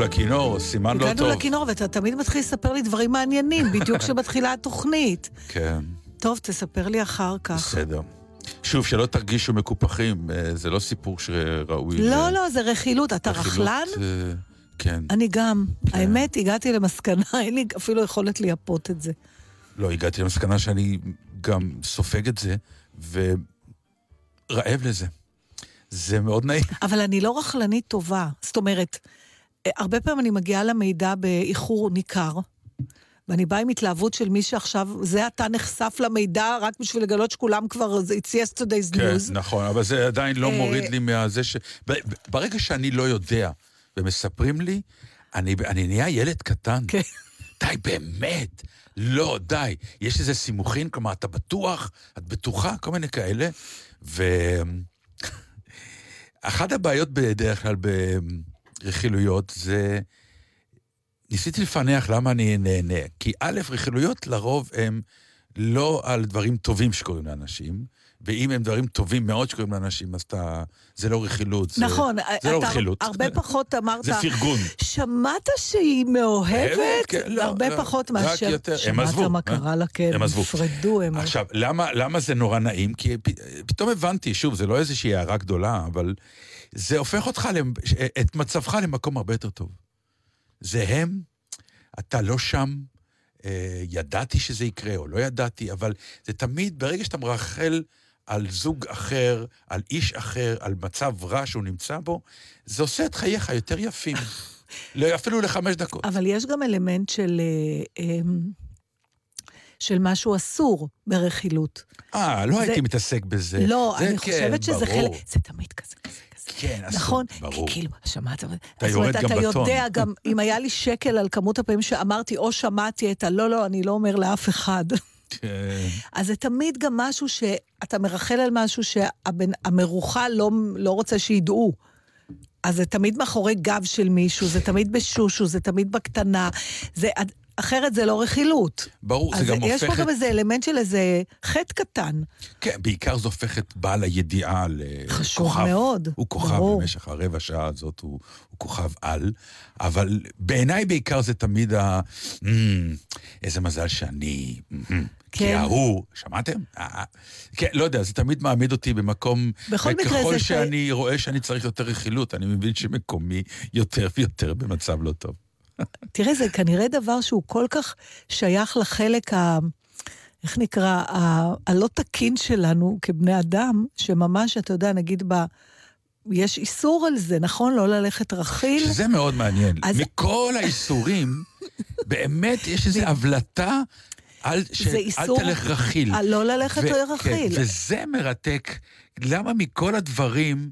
לכינור, סימן לא טוב. הגענו לכינור, ואתה תמיד מתחיל לספר לי דברים מעניינים, בדיוק כשמתחילה התוכנית. כן. טוב, תספר לי אחר כך. בסדר. שוב, שלא תרגישו מקופחים, אה, זה לא סיפור שראוי... לא, לא, זה רכילות. אתה רכלן? אה, כן. אני גם. כן. האמת, הגעתי למסקנה, אין לי אפילו יכולת לייפות את זה. לא, הגעתי למסקנה שאני גם סופג את זה, ורעב לזה. זה מאוד נעים. אבל אני לא רכלנית טובה. זאת אומרת, הרבה פעמים אני מגיעה למידע באיחור ניכר. ואני באה עם התלהבות של מי שעכשיו, זה אתה נחשף למידע רק בשביל לגלות שכולם כבר, it's yesterday's כן, news. כן, נכון, אבל זה עדיין לא אה, מוריד לי מהזה ש... ברגע שאני לא יודע ומספרים לי, אני, אני נהיה ילד קטן. כן. די, באמת. לא, די. יש איזה סימוכין, כלומר, אתה בטוח, את בטוחה, כל מיני כאלה. ואחת הבעיות בדרך כלל רכילויות זה... ניסיתי לפענח למה אני נהנה. כי א', רכילויות לרוב הם לא על דברים טובים שקורים לאנשים, ואם הם דברים טובים מאוד שקורים לאנשים, אז אתה... זה לא רכילות. זה, נכון. זה לא רכילות. הרבה פחות אמרת... זה פרגון. שמעת שהיא מאוהבת? כן, לא, הרבה לא, פחות מאשר... רק יותר. הם עזבו. שמעת מה קרה לה, כן. הם עזבו. נפרדו, הם... עכשיו, למה, למה זה נורא נעים? כי פתאום הבנתי, שוב, זה לא איזושהי הערה גדולה, אבל זה הופך אותך, את מצבך למקום הרבה יותר טוב. זה הם, אתה לא שם, אה, ידעתי שזה יקרה או לא ידעתי, אבל זה תמיד, ברגע שאתה מרחל על זוג אחר, על איש אחר, על מצב רע שהוא נמצא בו, זה עושה את חייך יותר יפים. לא, אפילו לחמש דקות. אבל יש גם אלמנט של... אה, אה, של משהו אסור ברכילות. אה, לא זה... הייתי מתעסק בזה. לא, אני כן, חושבת שזה ברור. חלק... זה תמיד כזה, כזה. כן, אסור, נכון? ברור. כאילו, שמעת? אתה יורד גם בטון. אתה בטון. יודע גם, אם היה לי שקל על כמות הפעמים שאמרתי, או שמעתי את ה... לא, לא, אני לא אומר לאף אחד. כן. אז זה תמיד גם משהו שאתה מרחל על משהו שהמרוחה לא, לא רוצה שידעו. אז זה תמיד מאחורי גב של מישהו, זה תמיד בשושו, זה תמיד בקטנה. זה, אחרת זה לא רכילות. ברור, זה גם הופך... אז יש פה גם איזה אלמנט של איזה חטא קטן. כן, בעיקר זה הופך את בעל הידיעה לכוכב. חשוב מאוד, הוא כוכב ברור. במשך הרבע שעה הזאת, הוא, הוא כוכב על, אבל בעיניי בעיקר זה תמיד ה... Mm, איזה מזל שאני... Mm, כן. כי ההוא, שמעתם? אה, כן, לא יודע, זה תמיד מעמיד אותי במקום... בכל מקרה זה... ככל שאני רואה שאני צריך יותר רכילות, אני מבין שמקומי יותר ויותר במצב לא טוב. תראה, זה כנראה דבר שהוא כל כך שייך לחלק ה... איך נקרא? ה... הלא תקין שלנו כבני אדם, שממש, אתה יודע, נגיד ב... יש איסור על זה, נכון? לא ללכת רכיל. שזה מאוד מעניין. אז... מכל האיסורים, באמת יש איזו הבלטה על, ש... איסור... אל תלך רכיל. על לא ללכת ו... רכיל. כן, וזה מרתק. למה מכל הדברים...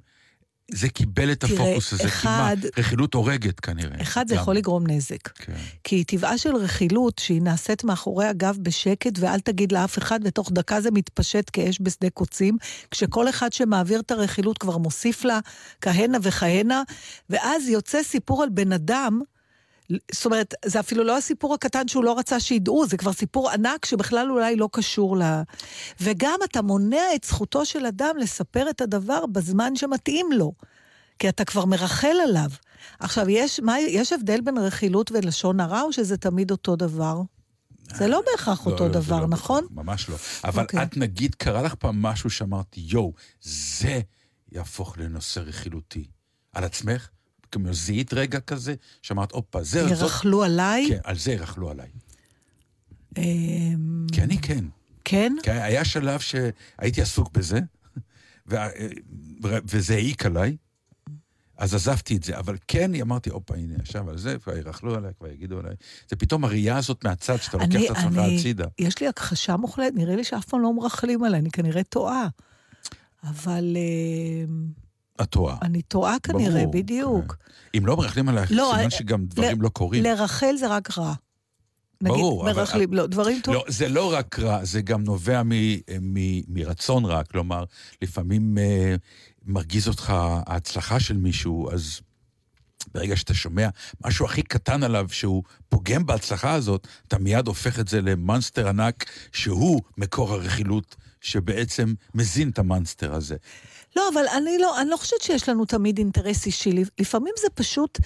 זה קיבל את תראה, הפוקוס הזה, אחד, מה, רכילות הורגת כנראה. אחד, זה יכול לגרום נזק. כן. כי טבעה של רכילות, שהיא נעשית מאחורי הגב בשקט, ואל תגיד לאף אחד, ותוך דקה זה מתפשט כאש בשדה קוצים, כשכל אחד שמעביר את הרכילות כבר מוסיף לה כהנה וכהנה, ואז יוצא סיפור על בן אדם, זאת אומרת, זה אפילו לא הסיפור הקטן שהוא לא רצה שידעו, זה כבר סיפור ענק שבכלל אולי לא קשור ל... וגם אתה מונע את זכותו של אדם לספר את הדבר בזמן שמתאים לו, כי אתה כבר מרחל עליו. עכשיו, יש, מה, יש הבדל בין רכילות ולשון הרע, או שזה תמיד אותו דבר? זה לא בהכרח לא, אותו לא, זה דבר, לא נכון? ממש לא. אבל אוקיי. את נגיד, קרה לך פעם משהו שאמרתי, יואו, זה יהפוך לנושא רכילותי. על עצמך? כמו זיהית רגע כזה, שאמרת, הופה, זה... זאת... ירכלו עליי? כן, על זה ירכלו עליי. אמ, כי אני כן. כן? כי היה שלב שהייתי עסוק בזה, וה- וזה העיק עליי, אז עזבתי את זה. אבל כן, אמרתי, הופה, הנה, עכשיו על זה, כבר ירכלו עליי, כבר יגידו עליי. זה פתאום הראייה הזאת מהצד, שאתה לוקח אני- את עצמך הצידה. יש לי הכחשה מוחלטת, נראה לי שאף פעם לא מרכלים עליי, אני כנראה טועה. אבל אמ, את טועה. אני טועה כנראה, ברור, בדיוק. אם לא מרכלים עלייך, לא, סימן אה, שגם דברים ל- לא קורים. לרחל זה רק רע. נגיד, ברור, אבל- מרכלים, לא, דברים טובים. לא, זה לא רק רע, זה גם נובע מ, מ, מרצון רע. כלומר, לפעמים אה, מרגיז אותך ההצלחה של מישהו, אז ברגע שאתה שומע משהו הכי קטן עליו שהוא פוגם בהצלחה הזאת, אתה מיד הופך את זה למונסטר ענק, שהוא מקור הרכילות, שבעצם מזין את המונסטר הזה. לא, אבל אני לא, אני לא חושבת שיש לנו תמיד אינטרס אישי. לפעמים זה פשוט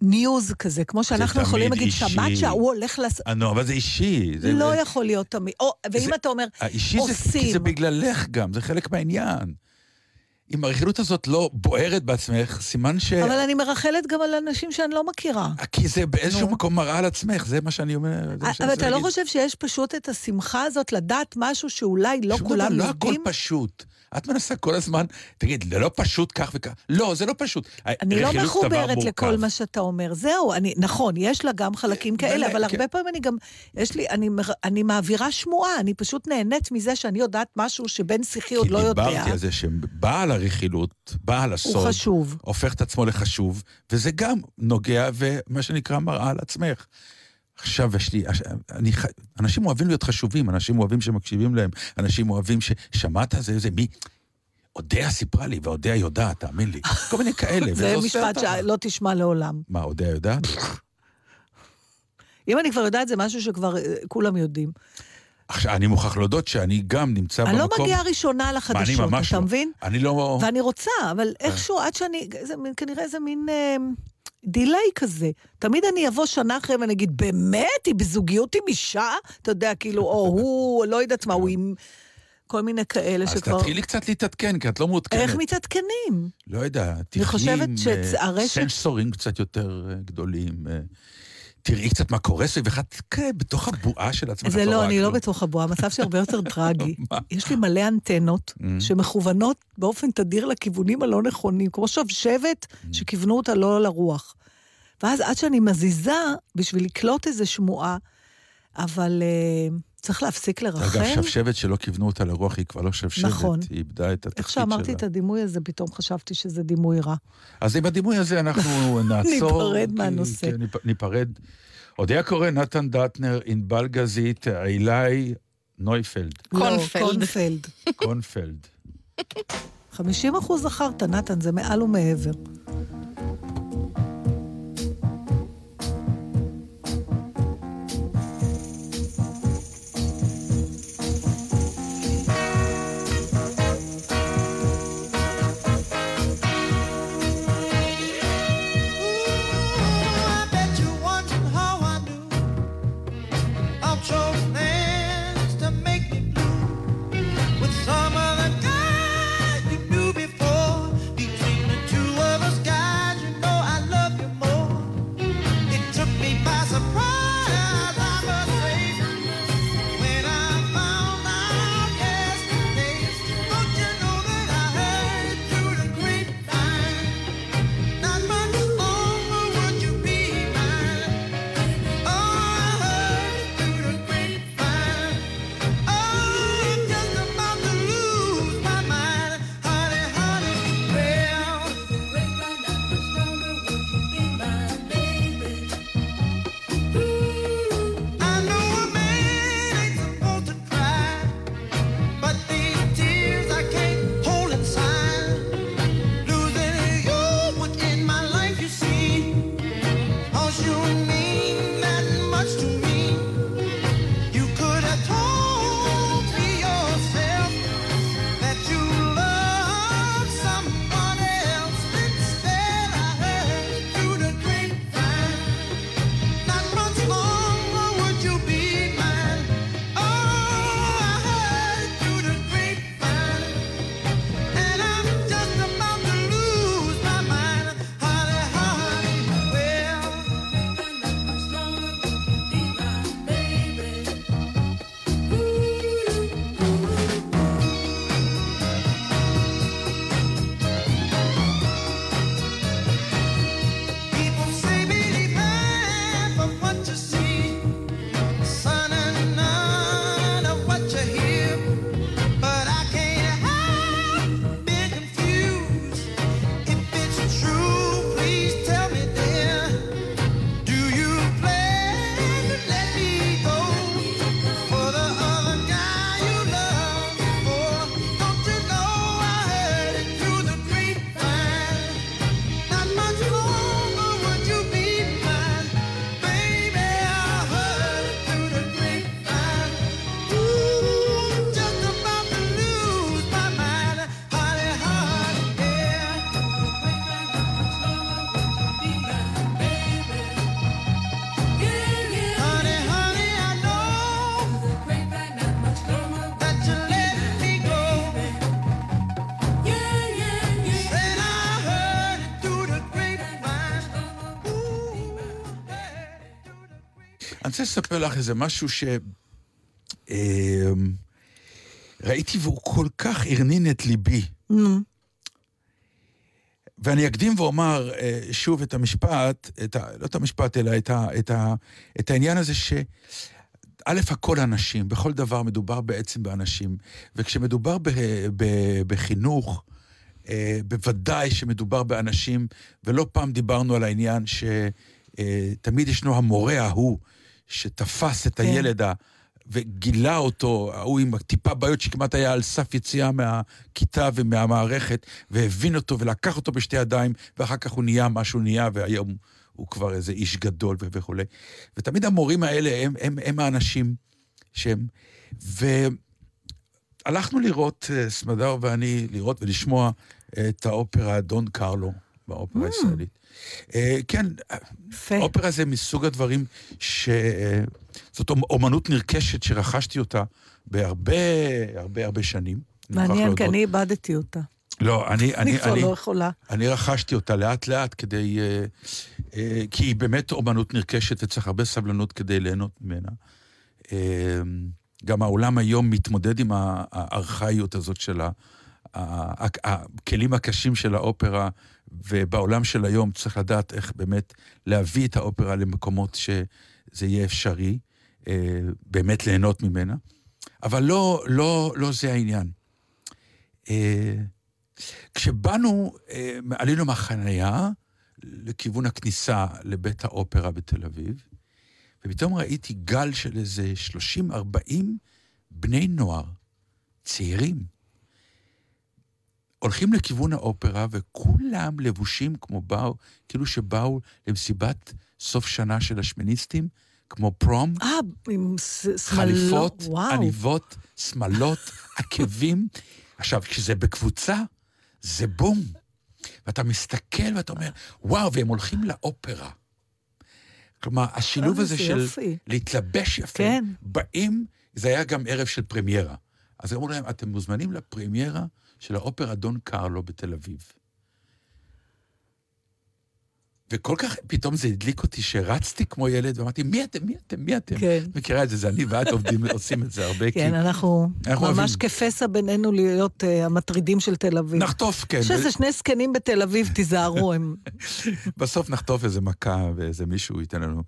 ניוז כזה, כמו שאנחנו יכולים להגיד. שמעת שההוא הולך לעשות... אה, נו, אבל זה אישי. זה, לא יכול להיות תמיד. או, ואם זה- אתה אומר, האישי זה, כי עושים. זה בגללך גם, זה חלק מהעניין. אם הרכילות הזאת לא בוערת בעצמך, סימן ש... אבל אני מרחלת גם על אנשים שאני לא מכירה. כי זה באיזשהו. מקום מראה על עצמך, זה מה שאני אומר. שאני אבל אתה לא. חושב שיש פשוט את השמחה הזאת לדעת משהו שאולי לא שום כולם דבר, לא יודעים? הכל פשוט. את מנסה כל הזמן, תגיד, זה לא פשוט כך וכך. לא, זה לא פשוט. אני לא מחוברת לכל. מה שאתה אומר. זהו, אני, נכון, יש לה גם חלקים כאלה, אבל כן. הרבה פעמים אני גם, יש לי, אני, מעבירה שמועה, אני פשוט נהנית מזה שאני יודעת משהו שבן שיחי עוד לא כי יודע. דיברתי על זה שבעל הרכילות, בעל הסוד, הוא חשוב. הופך את עצמו לחשוב, וזה גם נוגע ומה שנקרא מראה על עצמך. עכשיו יש לי, אני, אנשים אוהבים להיות חשובים, אנשים אוהבים שמקשיבים להם, אנשים אוהבים ש... שמעת זה, זה מי? אודיה סיפרה לי, ואודיה יודעת, תאמין לי. כל מיני כאלה. זה משפט. שלא תשמע לעולם. מה, אודיה יודעת? אם אני כבר יודעת, זה משהו שכבר אה, כולם יודעים. עכשיו, אני מוכרח להודות שאני גם נמצא אני לא במקום... מגיעה ראשונה מה, אני לחדשות, ממש אתה לא. מבין? אני לא... ואני רוצה, אבל איכשהו, עד שאני, זה כנראה זה מין אה, דיליי כזה. תמיד אני אבוא שנה אחרי ואני אגיד, באמת? היא בזוגיות עם אישה? אתה יודע, כאילו, או הוא, לא יודעת מה, הוא עם... כל מיני כאלה אז שכבר... תתחילי קצת להתעדכן, כי את לא מעודכנת. איך מתעדכנים? לא יודע, שהרשת- סנסורים קצת יותר אה, גדולים. תראי קצת מה קורה סביבך, תקרא בתוך הבועה של עצמך. זה את לא, אני לא כלום. בתוך הבועה, המצב שלי הרבה יותר טרגי. יש לי מלא אנטנות Mm. שמכוונות באופן תדיר לכיוונים הלא נכונים, כמו שבשבת Mm. שכיוונו אותה לא לרוח. ואז עד שאני מזיזה בשביל לקלוט איזה שמועה, אבל uh, צריך להפסיק לרחל. אגב, שבשבת שלא כיוונו אותה לרוח, היא כבר לא שבשבת, נכון. היא איבדה את התפקיד איך שלה. שאמרתי את הדימוי הזה, פתאום חשבתי שזה דימוי רע. אז עם הדימוי הזה אנחנו נעצור. ניפרד מהנושא. כן, ניפ- ניפרד. אודיה קורא, נתן דטנר, ענבל גזית, אילי נויפלד, קונפלד. לא, קונפלד. קונפלד. 50 אחוז זכרת, נתן, זה מעל ומעבר. לספר לך איזה משהו ש... אה, ראיתי והוא כל כך הרנין את ליבי. נו, ואני אקדים ואומר אה, שוב את המשפט, את ה, לא את המשפט, אלא את, ה, את, ה, את העניין הזה ש... א', הכל אנשים, בכל דבר מדובר בעצם באנשים. וכשמדובר ב, ב, בחינוך, אה, בוודאי שמדובר באנשים, ולא פעם דיברנו על העניין שתמיד ישנו המורה ההוא, שתפס את כן. הילד ה... וגילה אותו, ההוא עם טיפה בעיות שכמעט היה על סף יציאה מהכיתה ומהמערכת, והבין אותו ולקח אותו בשתי ידיים, ואחר כך הוא נהיה מה שהוא נהיה, והיום הוא כבר איזה איש גדול וכולי. ותמיד המורים האלה הם, הם, הם האנשים שהם... והלכנו לראות, אה, סמדר ואני, לראות ולשמוע את האופרה דון קרלו באופרה הישראלית. אה, כן, יפה. אופרה זה מסוג הדברים ש... אה, זאת אומ- אומנות נרכשת שרכשתי אותה בהרבה, הרבה הרבה שנים. מעניין, כי. אני איבדתי אותה. לא, אני, אני אני, כבר אני, לא יכולה. אני רכשתי אותה לאט-לאט כדי... אה, אה, כי היא באמת אומנות נרכשת וצריך הרבה סבלנות כדי ליהנות ממנה. אה, גם העולם היום מתמודד עם הארכאיות הזאת של ה- הכלים הקשים של האופרה, ובעולם של היום צריך לדעת איך באמת להביא את האופרה למקומות שזה יהיה אפשרי, אה, באמת ליהנות ממנה. אבל לא, לא, לא זה העניין. אה, כשבאנו, אה, עלינו מהחנייה לכיוון הכניסה לבית האופרה בתל אביב, ופתאום ראיתי גל של איזה 30-40 בני נוער, צעירים, הולכים לכיוון האופרה, וכולם לבושים כמו באו, כאילו שבאו למסיבת סוף שנה של השמיניסטים, כמו פרום, אה, עם שמלות. חליפות, וואו. עניבות, שמלות, עקבים. עכשיו, כשזה בקבוצה, זה בום. ואתה מסתכל ואתה אומר, וואו, והם הולכים לאופרה. כלומר, השילוב אה, הזה זה של יופי. להתלבש יפה, כן. באים, זה היה גם ערב של פרמיירה. אז אמרו להם, אתם מוזמנים לפרמיירה של האופרה דון קרלו בתל אביב. וכל כך, פתאום זה הדליק אותי שרצתי כמו ילד, ואמרתי, מי אתם, מי אתם, מי אתם? כן. מכירה את זה, זה אני ואת עובדים, עושים את זה הרבה, כן, אנחנו אנחנו ממש אוהבים. כפסע בינינו להיות אה, המטרידים של תל אביב. נחטוף, כן. יש איזה שני זקנים בתל אביב, תיזהרו, הם... בסוף נחטוף איזה מכה ואיזה מישהו ייתן לנו.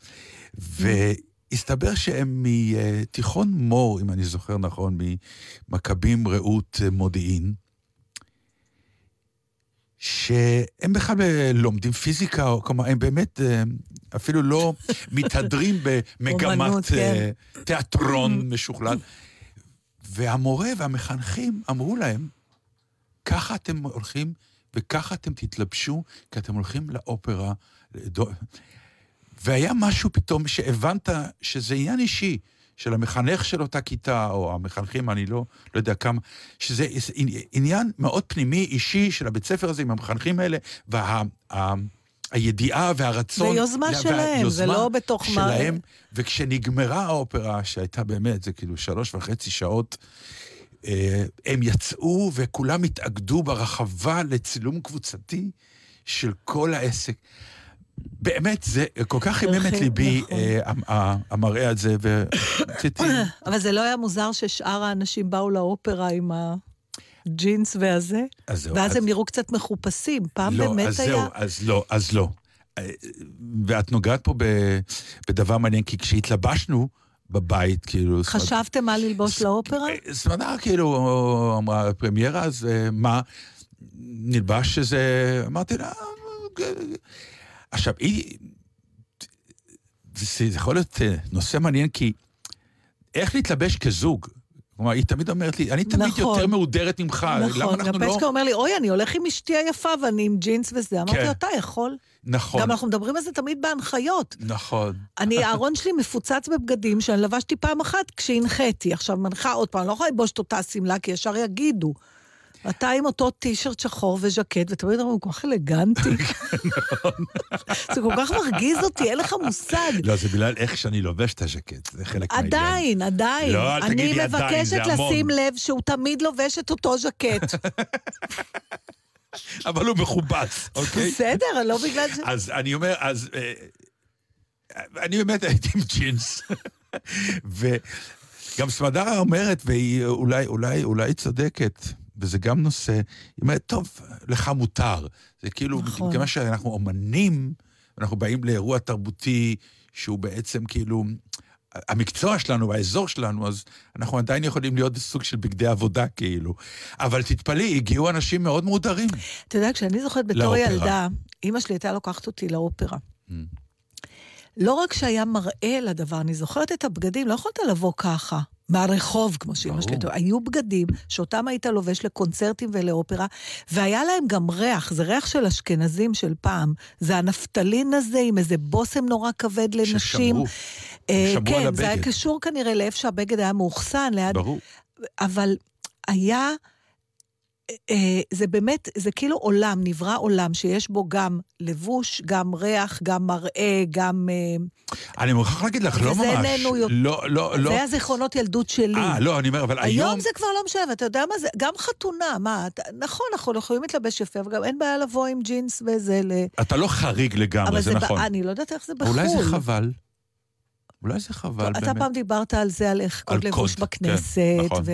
והסתבר שהם מתיכון מור, אם אני זוכר נכון, ממכבים רעות מודיעין, שהם בכלל אה, לומדים פיזיקה, או כלומר, הם באמת אה, אפילו לא מתהדרים במגמת אומנות, כן. אה, תיאטרון משוכלל. והמורה והמחנכים אמרו להם, ככה אתם הולכים וככה אתם תתלבשו, כי אתם הולכים לאופרה. והיה משהו פתאום שהבנת שזה עניין אישי של המחנך של אותה כיתה, או המחנכים, אני לא, לא יודע כמה, שזה עניין מאוד פנימי, אישי, של הבית ספר הזה עם המחנכים האלה, והידיעה והרצון... זה יוזמה וה- שלהם, זה לא בתוך שלהם, מערכת. וכשנגמרה האופרה, שהייתה באמת, זה כאילו שלוש וחצי שעות, אה, הם יצאו וכולם התאגדו ברחבה לצילום קבוצתי של כל העסק. באמת, זה כל כך חימם את נכון, ליבי, נכון. אה, המ- ה- המראה הזה, ורציתי... אבל זה לא היה מוזר ששאר האנשים באו לאופרה עם הג'ינס והזה? אז זהו, ואז אז- הם נראו קצת מחופשים. פעם לא, באמת אז היה... זהו, אז לא, אז לא. אה, ואת נוגעת פה ב- בדבר מעניין, כי כשהתלבשנו בבית, כאילו... חשבתם מה ללבוש לאופרה? אה, סמדר כאילו אמרה פרמיירה, אז מה? נלבש איזה... אמרתי לה... עכשיו, היא... זה זה יכול להיות אה, נושא מעניין, כי איך להתלבש כזוג? כלומר, היא תמיד אומרת לי, אני תמיד נכון. יותר מהודרת ממך, למה נכון, אנחנו גם לא... פצ'קה אומר לי, אוי, אני הולך עם אשתי היפה ואני עם ג'ינס וזה. אמרתי כן. לו, אתה יכול. נכון, גם אנחנו מדברים על זה תמיד בהנחיות. נכון. אני, הארון שלי מפוצץ בבגדים שאני לבשתי פעם אחת כשהנחיתי. עכשיו, מנחה עוד פעם, אני לא יכולה ללבוש את אותה שמלה, כי ישר יגידו. אתה עם אותו טישרט שחור וז'קט, ותמיד אומרים, כל כך אלגנטי. זה כל כך מרגיז אותי, אין לך מושג. לא, זה בגלל איך שאני לובש את הז'קט, זה חלק מהעניין. עדיין, עדיין. לא, אל תגידי אני עדיין, מבקשת זה המון. לשים לב שהוא תמיד לובש את אותו ז'קט. אבל הוא מכובס, אוקיי? בסדר, לא בגלל ש... אז אני אומר, אז... אה, אני באמת הייתי עם ג'ינס. וגם סמדרה אומרת, והיא אולי, אולי, אולי צודקת, וזה גם נושא, היא אומרת, טוב, לך מותר. זה כאילו, נכון. מכיוון שאנחנו אומנים, אנחנו באים לאירוע תרבותי שהוא בעצם כאילו... המקצוע שלנו, האזור שלנו, אז אנחנו עדיין יכולים להיות בסוג של בגדי עבודה כאילו. אבל תתפלאי, הגיעו אנשים מאוד מודרים. אתה יודע, כשאני זוכרת בתור לאופרה. ילדה, אימא שלי הייתה לוקחת אותי לאופרה. לא רק שהיה מראה לדבר, אני זוכרת את הבגדים, לא יכולת לבוא ככה. מהרחוב, כמו שאימא שלי, ברור. היו בגדים שאותם היית לובש לקונצרטים ולאופרה, והיה להם גם ריח, זה ריח של אשכנזים של פעם. זה הנפטלין הזה עם איזה בושם נורא כבד לנשים. ששמרו. אה, שמרו על כן, זה היה הבגד. קשור כנראה לאיפה שהבגד היה מאוחסן, ליד... ברור. אבל היה... אה, זה באמת, זה כאילו עולם, נברא עולם שיש בו גם לבוש, גם ריח, גם מראה, גם... אה, אני מוכרח להגיד לך, לא ממש. איננו יותר- לא, לא, לא. זה היה זיכרונות ילדות שלי. אה, לא, אני אומר, אבל היום... היום זה כבר לא משנה, ואתה יודע מה זה? גם חתונה, מה, נכון, אנחנו יכולים להתלבש יפה, וגם אין בעיה לבוא עם ג'ינס וזה ל... אתה לא חריג לגמרי, אבל זה נכון. אני לא יודעת איך זה בחו"ל. אולי זה חבל. אולי זה חבל, אתה באמת. פעם דיברת על זה, על איך על קוד לבוש קוד, בכנסת, כן, נכון. ו...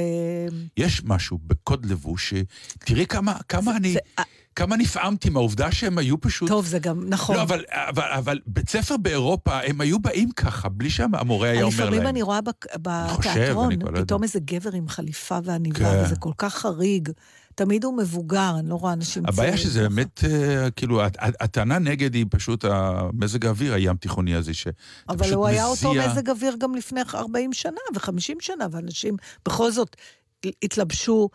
יש משהו בקוד לבוש, תראי כמה, כמה אני, זה- אה, כמה נפעמתי מהעובדה שהם היו פשוט... טוב, זה גם, נכון. לא, אבל, אבל, אבל בית ספר באירופה, הם היו באים ככה, בלי שהמורה היה אומר להם. לפעמים אני רואה בק- חושב, בתיאטרון, אני יודע. פתאום איזה גבר עם חליפה ועניבה, כן. וזה כל כך חריג. תמיד הוא מבוגר, אני לא רואה אנשים הבעיה שזה ככה. באמת, אה, כאילו, הט- הטענה נגד היא פשוט המזג האוויר הים תיכוני הזה, שאתה אבל פשוט הוא היה אותו מזיע. מזג אוויר גם לפני 40 שנה ו-50 שנה, ואנשים בכל זאת התלבשו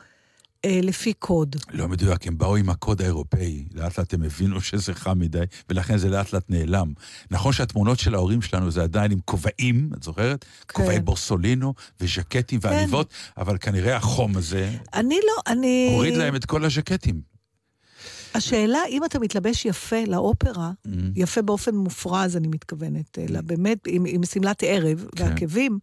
אה, לפי קוד. לא מדויק, הם באו עם הקוד האירופאי, לאט לאט הם הבינו שזה חם מדי, ולכן זה לאט לאט נעלם. נכון שהתמונות של ההורים שלנו זה עדיין עם כובעים, את זוכרת? כן. כובעי בורסולינו וז'קטים ועניבות, אבל כנראה החום הזה אני לא, אני... הוריד להם את כל הז'קטים. השאלה, אם אתה מתלבש יפה לאופרה, Mm. יפה באופן מופרז, אני מתכוונת, אלא באמת עם, עם שמלת ערב כן. ועקבים,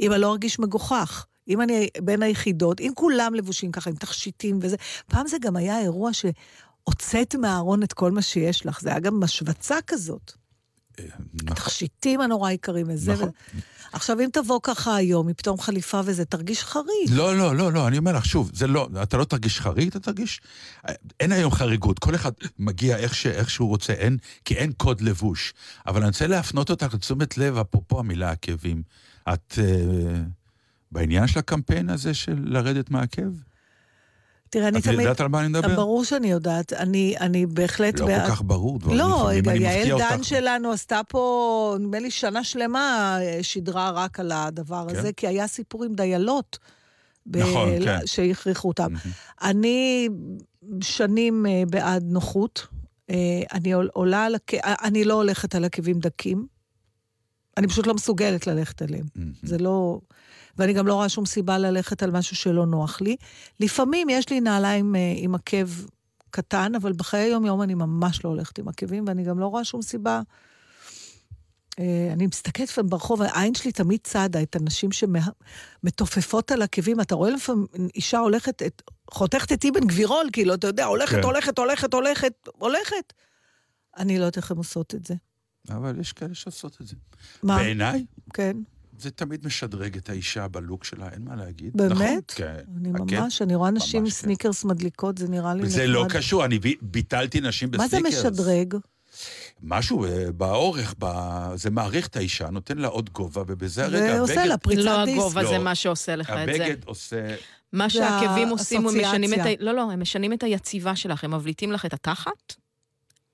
אם אני לא ארגיש מגוחך. אם אני בין היחידות, אם כולם לבושים ככה, עם תכשיטים וזה, פעם זה גם היה אירוע שהוצאת מהארון את כל מה שיש לך, זה היה גם משבצה כזאת. נכון. תכשיטים הנורא יקרים וזה. נכון. עכשיו, אם תבוא ככה היום, מפתאום חליפה וזה, תרגיש חריג. לא, לא, לא, לא, אני אומר לך, שוב, זה לא, אתה לא תרגיש חריג, אתה תרגיש... אין היום חריגות, כל אחד מגיע איך, ש, איך שהוא רוצה, אין, כי אין קוד לבוש. אבל אני רוצה להפנות אותך לתשומת לב, אפרופו המילה עקבים. את אה, בעניין של הקמפיין הזה של לרדת מהעקב? תראה, אני את תמיד... יודעת על מה אני מדבר? ברור שאני יודעת. אני, אני בהחלט... לא כל כך ברור, דברים לא, לפעמים יעל דן. שלנו עשתה פה, נדמה לי שנה שלמה, אה, שידרה רק על הדבר כן. הזה, כי היה סיפור עם דיילות. ב- נכון, כן. שהכריחו אותם. אני שנים אה, בעד נוחות. אה, אני עול- עולה על עקב... אני לא הולכת על עקבים דקים. אני פשוט לא מסוגלת ללכת עליהם. זה לא... ואני גם לא רואה שום סיבה ללכת על משהו שלא נוח לי. לפעמים יש לי נעליים אה, עם עקב קטן, אבל בחיי היום-יום אני ממש לא הולכת עם עקבים, ואני גם לא רואה שום סיבה. אה, אני מסתכלת לפעמים ברחוב, העין שלי תמיד צדה את הנשים שמתופפות על עקבים. אתה רואה לפעמים אישה הולכת, את, חותכת את אבן גבירול, כאילו, אתה יודע, הולכת, כן. הולכת, הולכת, הולכת, הולכת. אני לא יודעת איך הן עושות את זה. אבל יש כאלה שעושות את זה. מה? בעיניי, כן. זה תמיד משדרג את האישה בלוק שלה, אין מה להגיד. באמת? נכון? כן. אני ממש, אני רואה נשים עם ממש כן. סניקרס מדליקות, זה נראה לי נחמד. וזה לא קשור, אני בי- ביטלתי נשים מה זה בסניקרס. משדרג? משהו אה, באורך, ב- זה מעריך את האישה, נותן לה עוד גובה, ובזה הרגע זה עושה לה פריצת לא דיסק. הגובה לא. זה מה שעושה לך את זה. הבגד עושה... מה זה שהעקבים עושים, הם משנים את ה... לא, לא, הם משנים את היציבה שלך, הם מבליטים לך את התחת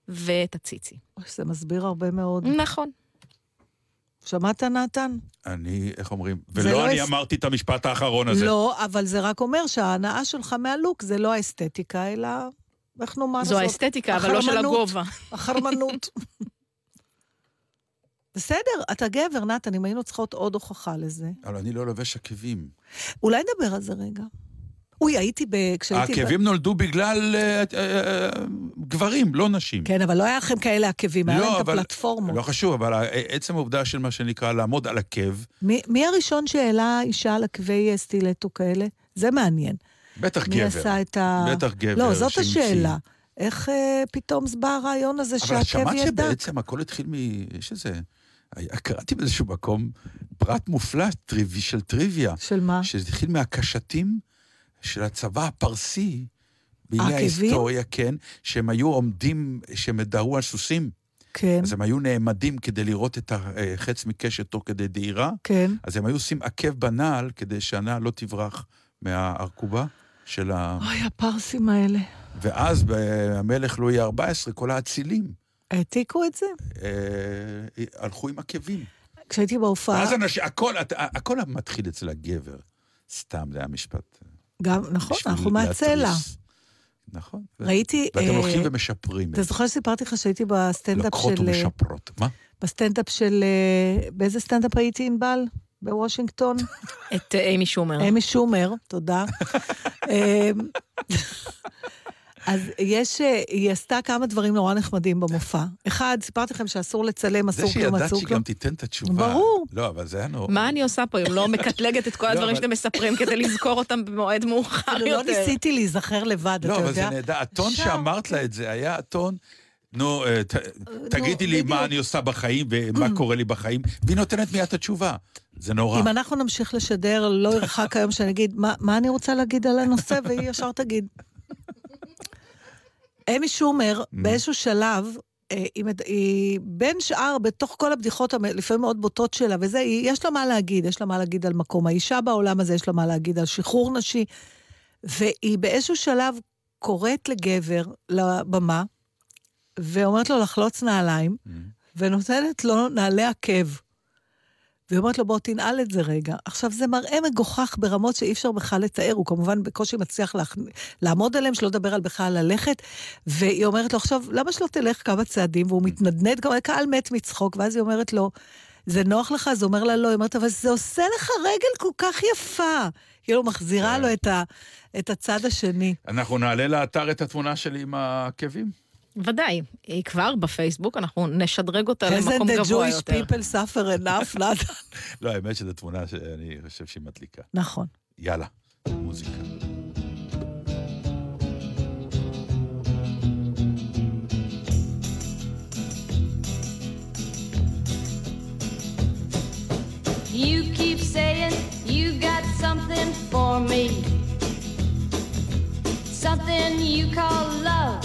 ואת הציצי. זה מסביר הרבה מאוד. נכון. שמעת, נתן? אני, איך אומרים? ולא לא אני אס- אמרתי את המשפט האחרון הזה. לא, אבל זה רק אומר שההנאה שלך מהלוק זה לא האסתטיקה, אלא... איך נאמר זו זאת? האסתטיקה, אבל לא של. הגובה. החרמנות. בסדר, אתה גבר, נתן, אם היינו צריכות עוד הוכחה לזה. אבל אני לא לובש עקבים. אולי נדבר על זה רגע. אוי, הייתי ב... כשהייתי... ב- העקבים נולדו בגלל אה, אה, אה, גברים, לא נשים. כן, אבל לא היה לכם כאלה עקבים, היה לא, להם את אבל- הפלטפורמות. לא חשוב, אבל ה- עצם העובדה של מה שנקרא לעמוד על עקב, מי, מי הראשון שהעלה אישה על עקבי אה, סטילטו כאלה? זה מעניין. בטח מי גבר. עשה את ה... בטח גבר לא, זאת שהמציא. השאלה. איך אה, פתאום בא הרעיון הזה אבל שהעקב שמעת יהיה דק? שבעצם הכל התחיל מ... יש איזה... היה- קראתי באיזשהו מקום פרט מופלא טריווי של טריוויה, של מה? שזה התחיל מהקשתים של הצבא הפרסי בימי? ההיסטוריה, כן, שהם היו עומדים, שהם דהרו על סוסים, כן, אז הם היו נעמדים כדי לראות את החץ מקשת תוך כדי דהירה, כן. אז הם היו עושים עקב בנעל כדי שהנעל לא תברח מהארכובה של ה... אוי, הפרסים האלה. ואז במלך לואי ה-14, כל האצילים העתיקו את זה? אה, הלכו עם עקבים. כשהייתי בהופעה, ואז אנשים, הכל, הכל מתחיל אצל הגבר. סתם, זה היה משפט. גם, נכון, אנחנו מהצלע. נכון. ו- ראיתי... ואתם אה, הולכים ומשפרים. את אתה. זוכר שסיפרתי לך שהייתי בסטנדאפ של... אה, ומשפרות. מה? בסטנדאפ של... אה, באיזה סטנדאפ הייתי, ענבל? בוושינגטון? את אה, אימי שומר. אמי שומר, תודה. אז יש, אה, היא עשתה כמה דברים נורא נחמדים במופע. אחד, סיפרתי לכם שאסור לצלם, זה אסור כלום, שידעת אסור שהיא כלום. גם תיתן את התשובה. ברור. לא, אבל זה היה נורא. מה אני עושה פה אם לא מקטלגת את כל לא, הדברים שאתם מספרים כדי לזכור אותם במועד מאוחר אפילו לא יותר? ניסיתי להיזכר לבד, אתה לא, יודע? אבל זה נהדר. הטון. שאמרת לה את זה היה הטון... נו, אה, ת- תגידי לי מה. אני עושה בחיים ומה קורה לי בחיים, והיא נותנת מיד את התשובה. זה נורא. אם אנחנו נמשיך לשדר, לא ירחק היום שאני אגיד, "מה- מה אני רוצה להגיד על הנושא, והיא ישר תגיד. אמי שומר, באיזשהו שלב, אה, היא, היא בין שאר, בתוך כל הבדיחות המ- לפעמים מאוד בוטות שלה וזה, היא, יש לה מה להגיד, יש לה מה להגיד על מקום האישה בעולם הזה, יש לה מה להגיד על שחרור נשי. והיא באיזשהו שלב קוראת לגבר לבמה, ואומרת לו לחלוץ נעליים, ונותנת לו נעלי עקב. והיא אומרת לו, בוא תנעל את זה רגע. עכשיו, זה מראה מגוחך ברמות שאי אפשר בכלל לתאר, הוא כמובן בקושי מצליח להכ... לעמוד עליהם, שלא לדבר על בכלל ללכת. והיא אומרת לו, עכשיו, למה שלא תלך כמה צעדים? והוא מתנדנד, גם הקהל מת מצחוק, ואז היא אומרת לו, זה נוח לך? אז הוא אומר לה, לא. היא אומרת, אבל זה עושה לך רגל כל כך יפה. כאילו, מחזירה לו את, ה... את הצד השני. אנחנו נעלה לאתר את התמונה שלי עם העקבים? ודאי, היא כבר בפייסבוק, אנחנו נשדרג אותה Hasn't למקום the גבוה Jewish יותר. people suffer enough? נתן? לא, האמת שזו תמונה שאני חושב שהיא מדליקה. נכון. יאללה, מוזיקה. You keep saying you got something for me. Something you call love,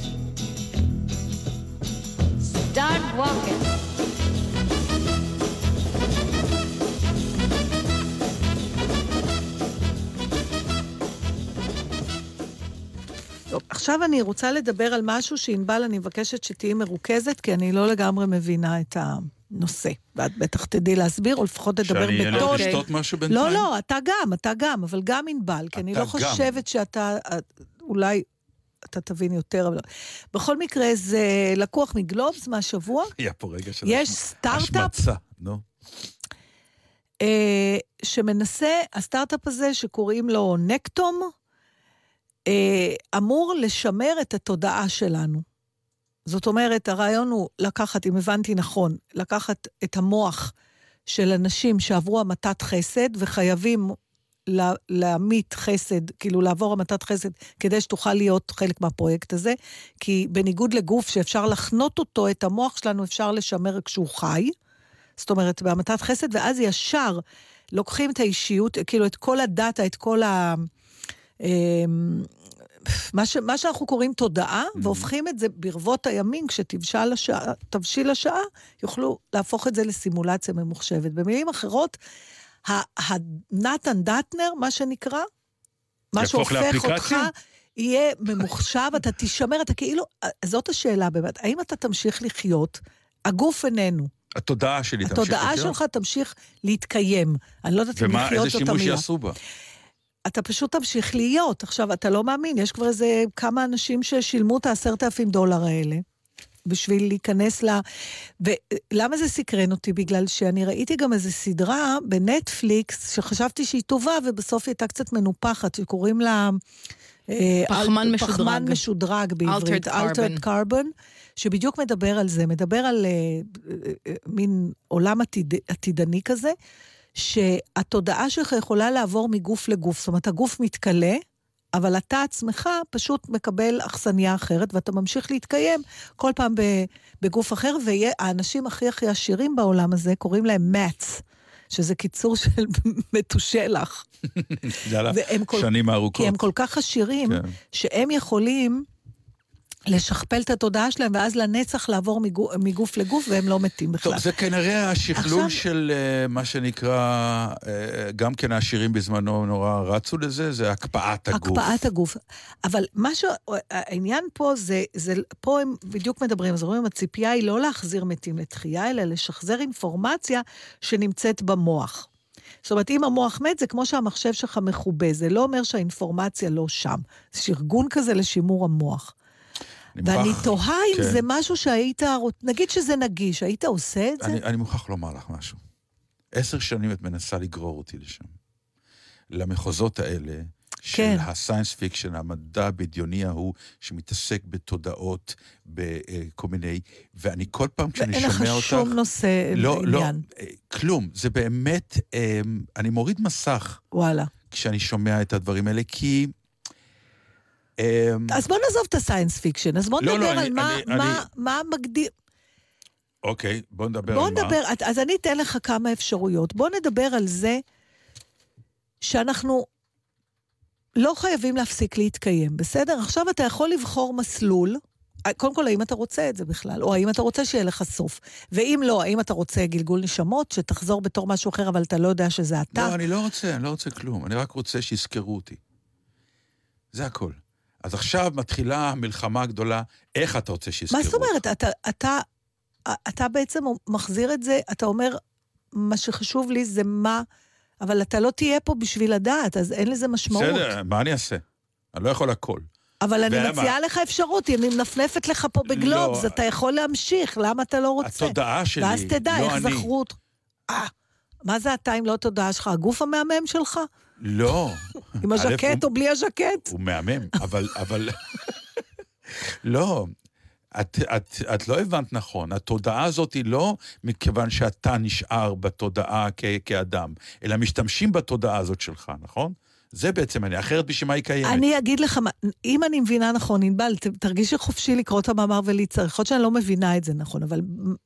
Start walking. טוב, עכשיו אני רוצה לדבר על משהו שענבל, אני מבקשת שתהיי מרוכזת, כי אני לא לגמרי מבינה את הנושא. ואת בטח תדעי להסביר, או לפחות לדבר שאני אלך בטון. לשתות משהו בינתיים? לא, לא, אתה גם, אתה גם, אבל גם ענבל, כי אני לא גם. חושבת שאתה, אולי אתה תבין יותר, אבל... בכל מקרה, זה לקוח מגלובס מהשבוע. היה פה רגע של יש סטארט-אפ השמצה, נו. אה, שמנסה, הסטארט-אפ הזה שקוראים לו נקטום, אה, אמור לשמר את התודעה שלנו. זאת אומרת, הרעיון הוא לקחת, אם הבנתי נכון, לקחת את המוח של אנשים שעברו המתת חסד וחייבים לה- להמית חסד, כאילו לעבור המתת חסד, כדי שתוכל להיות חלק מהפרויקט הזה, כי בניגוד לגוף שאפשר לחנות אותו, את המוח שלנו אפשר לשמר כשהוא חי. זאת אומרת, בהמתת חסד, ואז ישר לוקחים את האישיות, כאילו את כל הדאטה, את כל ה... אמ, מה, ש, מה שאנחנו קוראים תודעה, Mm-hmm. והופכים את זה ברבות הימים, כשתבשיל השעה, השעה, יוכלו להפוך את זה לסימולציה ממוחשבת. במילים אחרות, הנתן דטנר, מה שנקרא, מה שהופך אותך? יהיה ממוחשב, אתה תישמר, אתה כאילו, זאת השאלה באמת, האם אתה תמשיך לחיות, הגוף איננו, התודעה שלי תמשיך התודעה לחיות? שלך תמשיך להתקיים. אני לא יודעת אם ומה, לחיות איזה זאת שימוש המילה. יעשו בה? אתה פשוט תמשיך להיות. עכשיו, אתה לא מאמין, יש כבר איזה כמה אנשים ששילמו את העשרת אלפים דולר האלה. בשביל להיכנס ל... ולמה זה סקרן אותי? בגלל שאני ראיתי גם איזו סדרה בנטפליקס, שחשבתי שהיא טובה, ובסוף היא הייתה קצת מנופחת, שקוראים לה... אה, פחמן אל- משודרג. פחמן משודרג בעברית. Altered carbon. Carbon, שבדיוק מדבר על זה, מדבר על אה, מין עולם עתיד, עתידני כזה, שהתודעה שלך יכולה לעבור מגוף לגוף. זאת אומרת, הגוף מתכלה, אבל אתה עצמך פשוט מקבל אכסניה אחרת, ואתה ממשיך להתקיים כל פעם בגוף אחר, והאנשים הכי הכי עשירים בעולם הזה, קוראים להם מאץ, שזה קיצור של מתושלח. יאללה, שנים ארוכות. כי הם כל כך עשירים, כן. שהם יכולים לשכפל את התודעה שלהם, ואז לנצח לעבור מגוף, מגוף לגוף, והם לא מתים בכלל. טוב, זה כנראה השכלול עכשיו- של אה, מה שנקרא, אה, גם כן העשירים בזמנו נורא רצו לזה, זה הקפאת הגוף. הקפאת הגוף. אבל מה ש... העניין פה זה, זה... פה הם בדיוק מדברים, אז אומרים, הציפייה היא לא להחזיר מתים לתחייה, אלא לשחזר אינפורמציה שנמצאת במוח. זאת אומרת, אם המוח מת, זה כמו שהמחשב שלך מכובה, זה לא אומר שהאינפורמציה לא שם. זה ארגון כזה לשימור המוח. אני ואני תוהה אם כן. זה משהו שהיית, נגיד שזה נגיש, היית עושה את זה? אני, אני מוכרח לומר לך משהו. עשר שנים את מנסה לגרור אותי לשם. למחוזות האלה, של כן. ה science fiction, המדע הבדיוני ההוא, שמתעסק בתודעות, בכל מיני... ואני כל פעם כשאני ואין לך שומע אותך... שום נושא לא, לא, לעניין. אה, כלום. זה באמת, אה, אני מוריד מסך וואלה. כשאני שומע את הדברים האלה, כי... אה, אז בוא נעזוב את ה science fiction, אז בוא לא, נדבר לא, על אני- מה- אני- מה- אני- מה מגדיר... אוקיי, בוא נדבר בוא על מה. נדבר, אז אני אתן לך כמה אפשרויות. בוא נדבר על זה שאנחנו לא חייבים להפסיק להתקיים, בסדר? עכשיו אתה יכול לבחור מסלול. קודם כל, האם אתה רוצה את זה בכלל? או האם אתה רוצה שיהיה לך סוף? ואם לא, האם אתה רוצה גלגול נשמות, שתחזור בתור משהו אחר, אבל אתה לא יודע שזה אתה? לא, אני לא רוצה, אני לא רוצה כלום. אני רק רוצה שיזכרו אותי. זה הכל. אז עכשיו מתחילה המלחמה הגדולה, איך אתה רוצה שיזכרו מה אותך? זאת אומרת? אתה, אתה, אתה בעצם מחזיר את זה, אתה אומר, מה שחשוב לי זה מה, אבל אתה לא תהיה פה בשביל לדעת, אז אין לזה משמעות. בסדר, מה אני אעשה? אני לא יכול הכל. אבל אני? מציעה לך אפשרות, אני מנפנפת לך פה בגלובס, לא. אתה יכול להמשיך, למה אתה לא רוצה? התודעה שלי, ואז תדע לא איך אני. זכרו אותך. אה, מה זה אתה אם לא התודעה שלך? הגוף המהמם שלך? לא. עם הז'קט או בלי הז'קט? הוא מהמם, אבל... אבל... לא, את, את, את לא הבנת נכון. התודעה הזאת היא לא מכיוון שאתה נשאר בתודעה כ, כאדם, אלא משתמשים בתודעה הזאת שלך, נכון? זה בעצם אני, אחרת בשביל מה היא קיימת? אני אגיד לך, אם אני מבינה נכון, ענבל, תרגישי חופשי לקרוא את המאמר ולהצטרך. יכול להיות שאני לא מבינה את זה נכון, אבל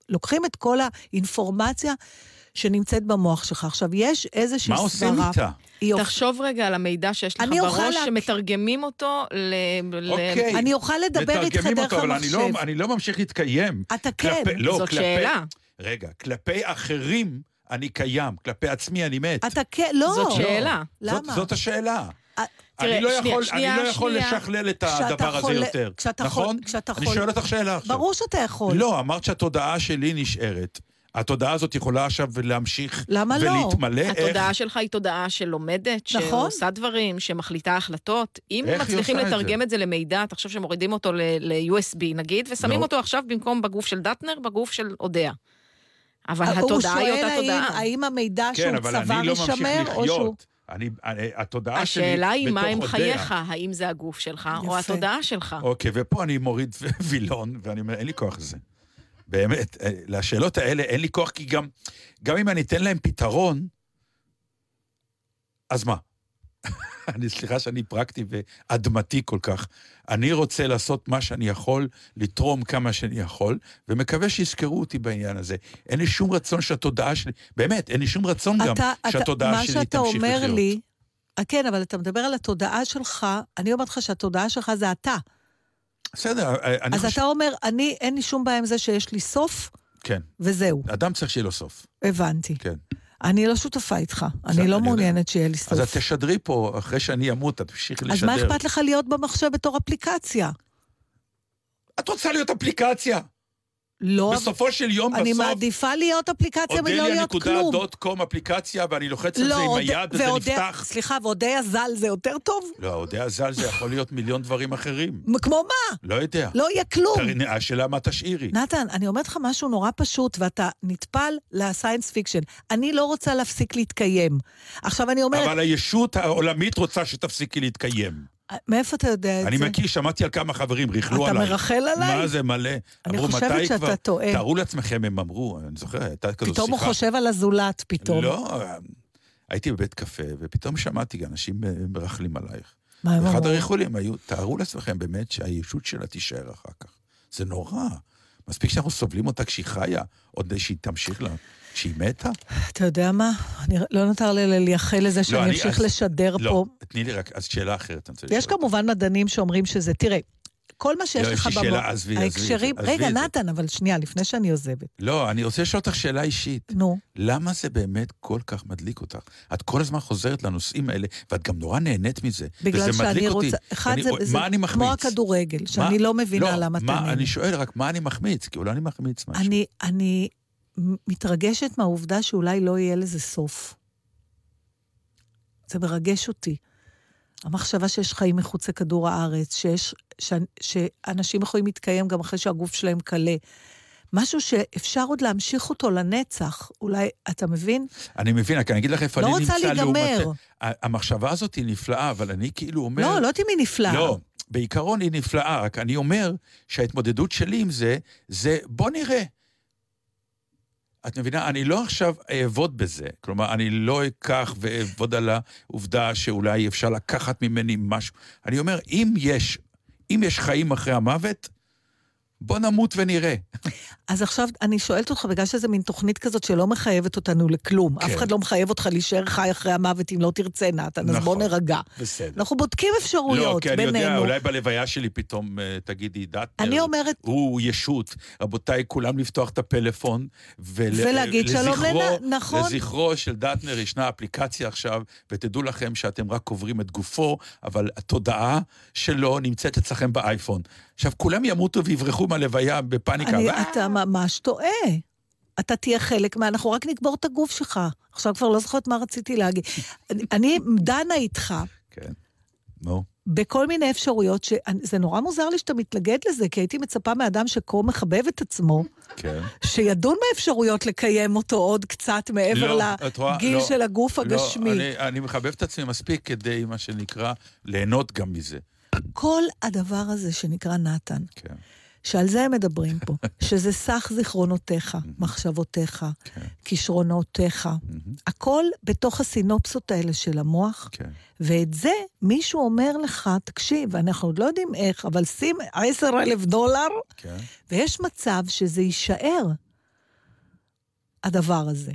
לוקחים את כל האינפורמציה שנמצאת במוח שלך. עכשיו, יש איזושהי מה סברה... עושים איתה? היא הופ- תחשוב רגע על המידע שיש לך אני אוכל בראש, להק- שמתרגמים אותו ל... ל- אוקיי. אני אוכל לדבר איתך דרך אותו, אבל אני המחשב. לא, אני לא ממשיך להתקיים. אתה כן. כלפי, לא, זאת כלפי, שאלה. רגע, כלפי אחרים אני קיים, כלפי עצמי אני מת. אתה כן, לא. זאת שאלה. זאת, למה? זאת השאלה. תראה, אני לא שנייה, יכול, שנייה, אני לא יכול שנייה. לשכלל את הדבר הזה יותר. כשאתה נכון? חול- כשאתה אני חול- שואל אותך שאלה עכשיו. ברור שאתה יכול. לא, אמרת שהתודעה שלי נשארת. התודעה הזאת יכולה עכשיו להמשיך למה לא? ולהתמלא. איך? התודעה שלך היא תודעה שלומדת, נכון. שעושה דברים, שמחליטה החלטות. אם איך מצליחים עושה את לתרגם זה? את זה למידע, תחשוב שמורידים אותו ל- ל-USB נגיד, ושמים נו. אותו עכשיו במקום בגוף של דטנר, בגוף של אודיה. אבל הוא התודעה היא שואל אותה תודעה. האם המידע כן, שהוא אבל צבר אני לא ממשיך יישמר, או שהוא... לחיות. אני, אני- התודעה שלי השאלה היא מה הם. חייך, האם זה הגוף שלך או יפה. התודעה שלך. אוקיי, ופה אני מוריד וילון, ואני אומר, אין לי כוח לזה. באמת, אה, לשאלות האלה אין לי כוח, כי גם, גם אם אני אתן להם פתרון, אז מה? אני, סליחה שאני פרקטי ואדמתי כל כך. אני רוצה לעשות מה שאני יכול, לתרום כמה שאני יכול, ומקווה שיזכרו אותי בעניין הזה. אין לי שום רצון שהתודעה שלי, באמת, אין לי שום רצון גם אתה- אתה- שהתודעה שלי מה שאתה תמשיך לחיות. אומר לי, אה, כן, אבל אתה מדבר על התודעה שלך, אני אומרת לך שהתודעה שלך זה אתה. בסדר, אה, אני אז חושב... אתה אומר, אני, אין לי שום בעיה עם זה שיש לי סוף, כן, וזהו, אדם צריך שיהיה לו סוף, הבנתי. כן. אני לא שותפה איתך, אני לא אני יודע. מעוניינת שיהיה לי סוף. אז את תשדרי פה, אחרי שאני אמות, את תמשיכי לשדר. אז מה אכפת לך להיות במחשב בתור אפליקציה? את רוצה להיות אפליקציה. לא, בסופו של יום, אני בסוף, מעדיפה להיות אפליקציה מלא להיות כלום. dot com אפליקציה, ואני לוחץ על לא, זה עם אוד- היד, וזה ואודה- נפתח. סליחה, ואודיה ז"ל זה יותר טוב? לא, אודיה ז"ל זה יכול להיות מיליון דברים אחרים. כמו מה? לא יודע. לא יהיה כלום. השאלה מה תשאירי. נתן, אני אומרת לך משהו נורא פשוט, ואתה נטפל ל science fiction. אני לא רוצה להפסיק להתקיים. עכשיו אני אומרת, אבל הישות העולמית רוצה שתפסיקי להתקיים. מאיפה אתה יודע את אני זה? מכיר, שמעתי על כמה חברים, ריכלו אתה עליי. מרחל עליי? מה זה מלא? אני אמרו, חושבת "מתי שאתה כבר?" טועה. תארו לעצמכם, הם אמרו, אני זוכר, הייתה כזו שיחה. פתאום הוא חושב על הזולת, פתאום. לא, הייתי בבית קפה, ופתאום שמעתי אנשים אה, מרכלים עלייך. מה הם אמרו? הריחולים היו, תארו לעצמכם באמת שהישות שלה תישאר אחר כך. זה נורא. מספיק שאנחנו סובלים אותה כשהיא חיה, עוד שהיא תמשיך לה, כשהיא מתה? אתה יודע מה? אני לא נותר לי לייחל לזה שאני אני- אמשיך אז- לשדר לא, פה. תני לי רק, אז שאלה אחרת. יש. כמובן מדענים שאומרים שזה, תראה, כל מה שיש לא, יש לך לי במוח, שאלה, עזבי, עזבי ההקשרים, רגע, זה. נתן, אבל שנייה, לפני שאני עוזבת. לא, אני רוצה לשאול אותך שאלה אישית. נו, למה זה באמת כל כך מדליק אותך? את כל הזמן חוזרת לנושאים האלה, ואת גם נורא נהנית מזה. בגלל שאני אותי. רוצה, אחד ואני- זה, זה מה אני מחמיץ? כמו הכדורגל, שאני מה- לא מבינה לא, למה אתה נהנה. אני שואל רק מה אני מחמיץ, כי אולי אני מחמיץ משהו. אני, אני מתרגשת מהעובדה שאולי לא יהיה לזה סוף. זה מרגש אותי. המחשבה שיש חיים מחוץ לכדור הארץ, שיש, ש, שאנשים יכולים להתקיים גם אחרי שהגוף שלהם קלה. משהו שאפשר עוד להמשיך אותו לנצח. אולי, אתה מבין? אני מבין, רק אני אגיד לך איפה לא אני רוצה נמצא להיגמר. לעומת... ה- המחשבה הזאת היא נפלאה, אבל אני כאילו אומר... לא, לא תהיי נפלאה. לא, בעיקרון היא נפלאה, רק אני אומר שההתמודדות שלי עם זה, זה בוא נראה. את מבינה? אני לא עכשיו אעבוד בזה. כלומר, אני לא אקח ואעבוד על העובדה שאולי אפשר לקחת ממני משהו. אני אומר, אם יש, אם יש חיים אחרי המוות, בוא נמות ונראה. אז עכשיו אני שואלת אותך, בגלל שזו מין תוכנית כזאת שלא מחייבת אותנו לכלום. כן. אף אחד לא מחייב אותך להישאר חי אחרי המוות אם לא תרצה, נתן, אז בוא נכון. נרגע. בסדר. אנחנו בודקים לא, אפשרויות כי אני יודע, בינינו. אולי בלוויה שלי פתאום אה, תגידי, דטנר, אני אומרת, הוא ישות. רבותיי, כולם לפתוח את הפלאפון ול... ולהגיד שלום לזכרו- לנ- נכון. לזכרו של דטנר ישנה אפליקציה עכשיו, ותדעו לכם שאתם רק קוברים את גופו, אבל התודעה שלו נמצאת אצלכם באייפון. עכשיו, כולם ימותו ויברחו מהלוויה בפאניקה. אני, "אה, אתה ממש טועה. אתה תהיה חלק מה... אנחנו רק נקבור את הגוף שלך. עכשיו כבר לא זוכרת מה רציתי להגיד. אני- דנה איתך כן, נו. בכל מיני אפשרויות, שזה נורא מוזר לי שאתה מתנגד לזה, כי הייתי מצפה מאדם שכה מחבב את עצמו, כן. שידון באפשרויות לקיים אותו עוד קצת מעבר לא, לגיל לא, של הגוף הגשמי. לא, אני, אני מחבב את עצמי מספיק כדי, מה שנקרא, ליהנות גם מזה. כל הדבר הזה שנקרא נתן, כן. שעל זה הם מדברים פה, שזה סך זיכרונותיך, מחשבותיך, כן. כישרונותיך, הכל בתוך הסינופסות האלה של המוח, כן. ואת זה מישהו אומר לך, תקשיב, אנחנו עוד לא יודעים איך, אבל שים עשר אלף דולר, כן. ויש מצב שזה יישאר, הדבר הזה.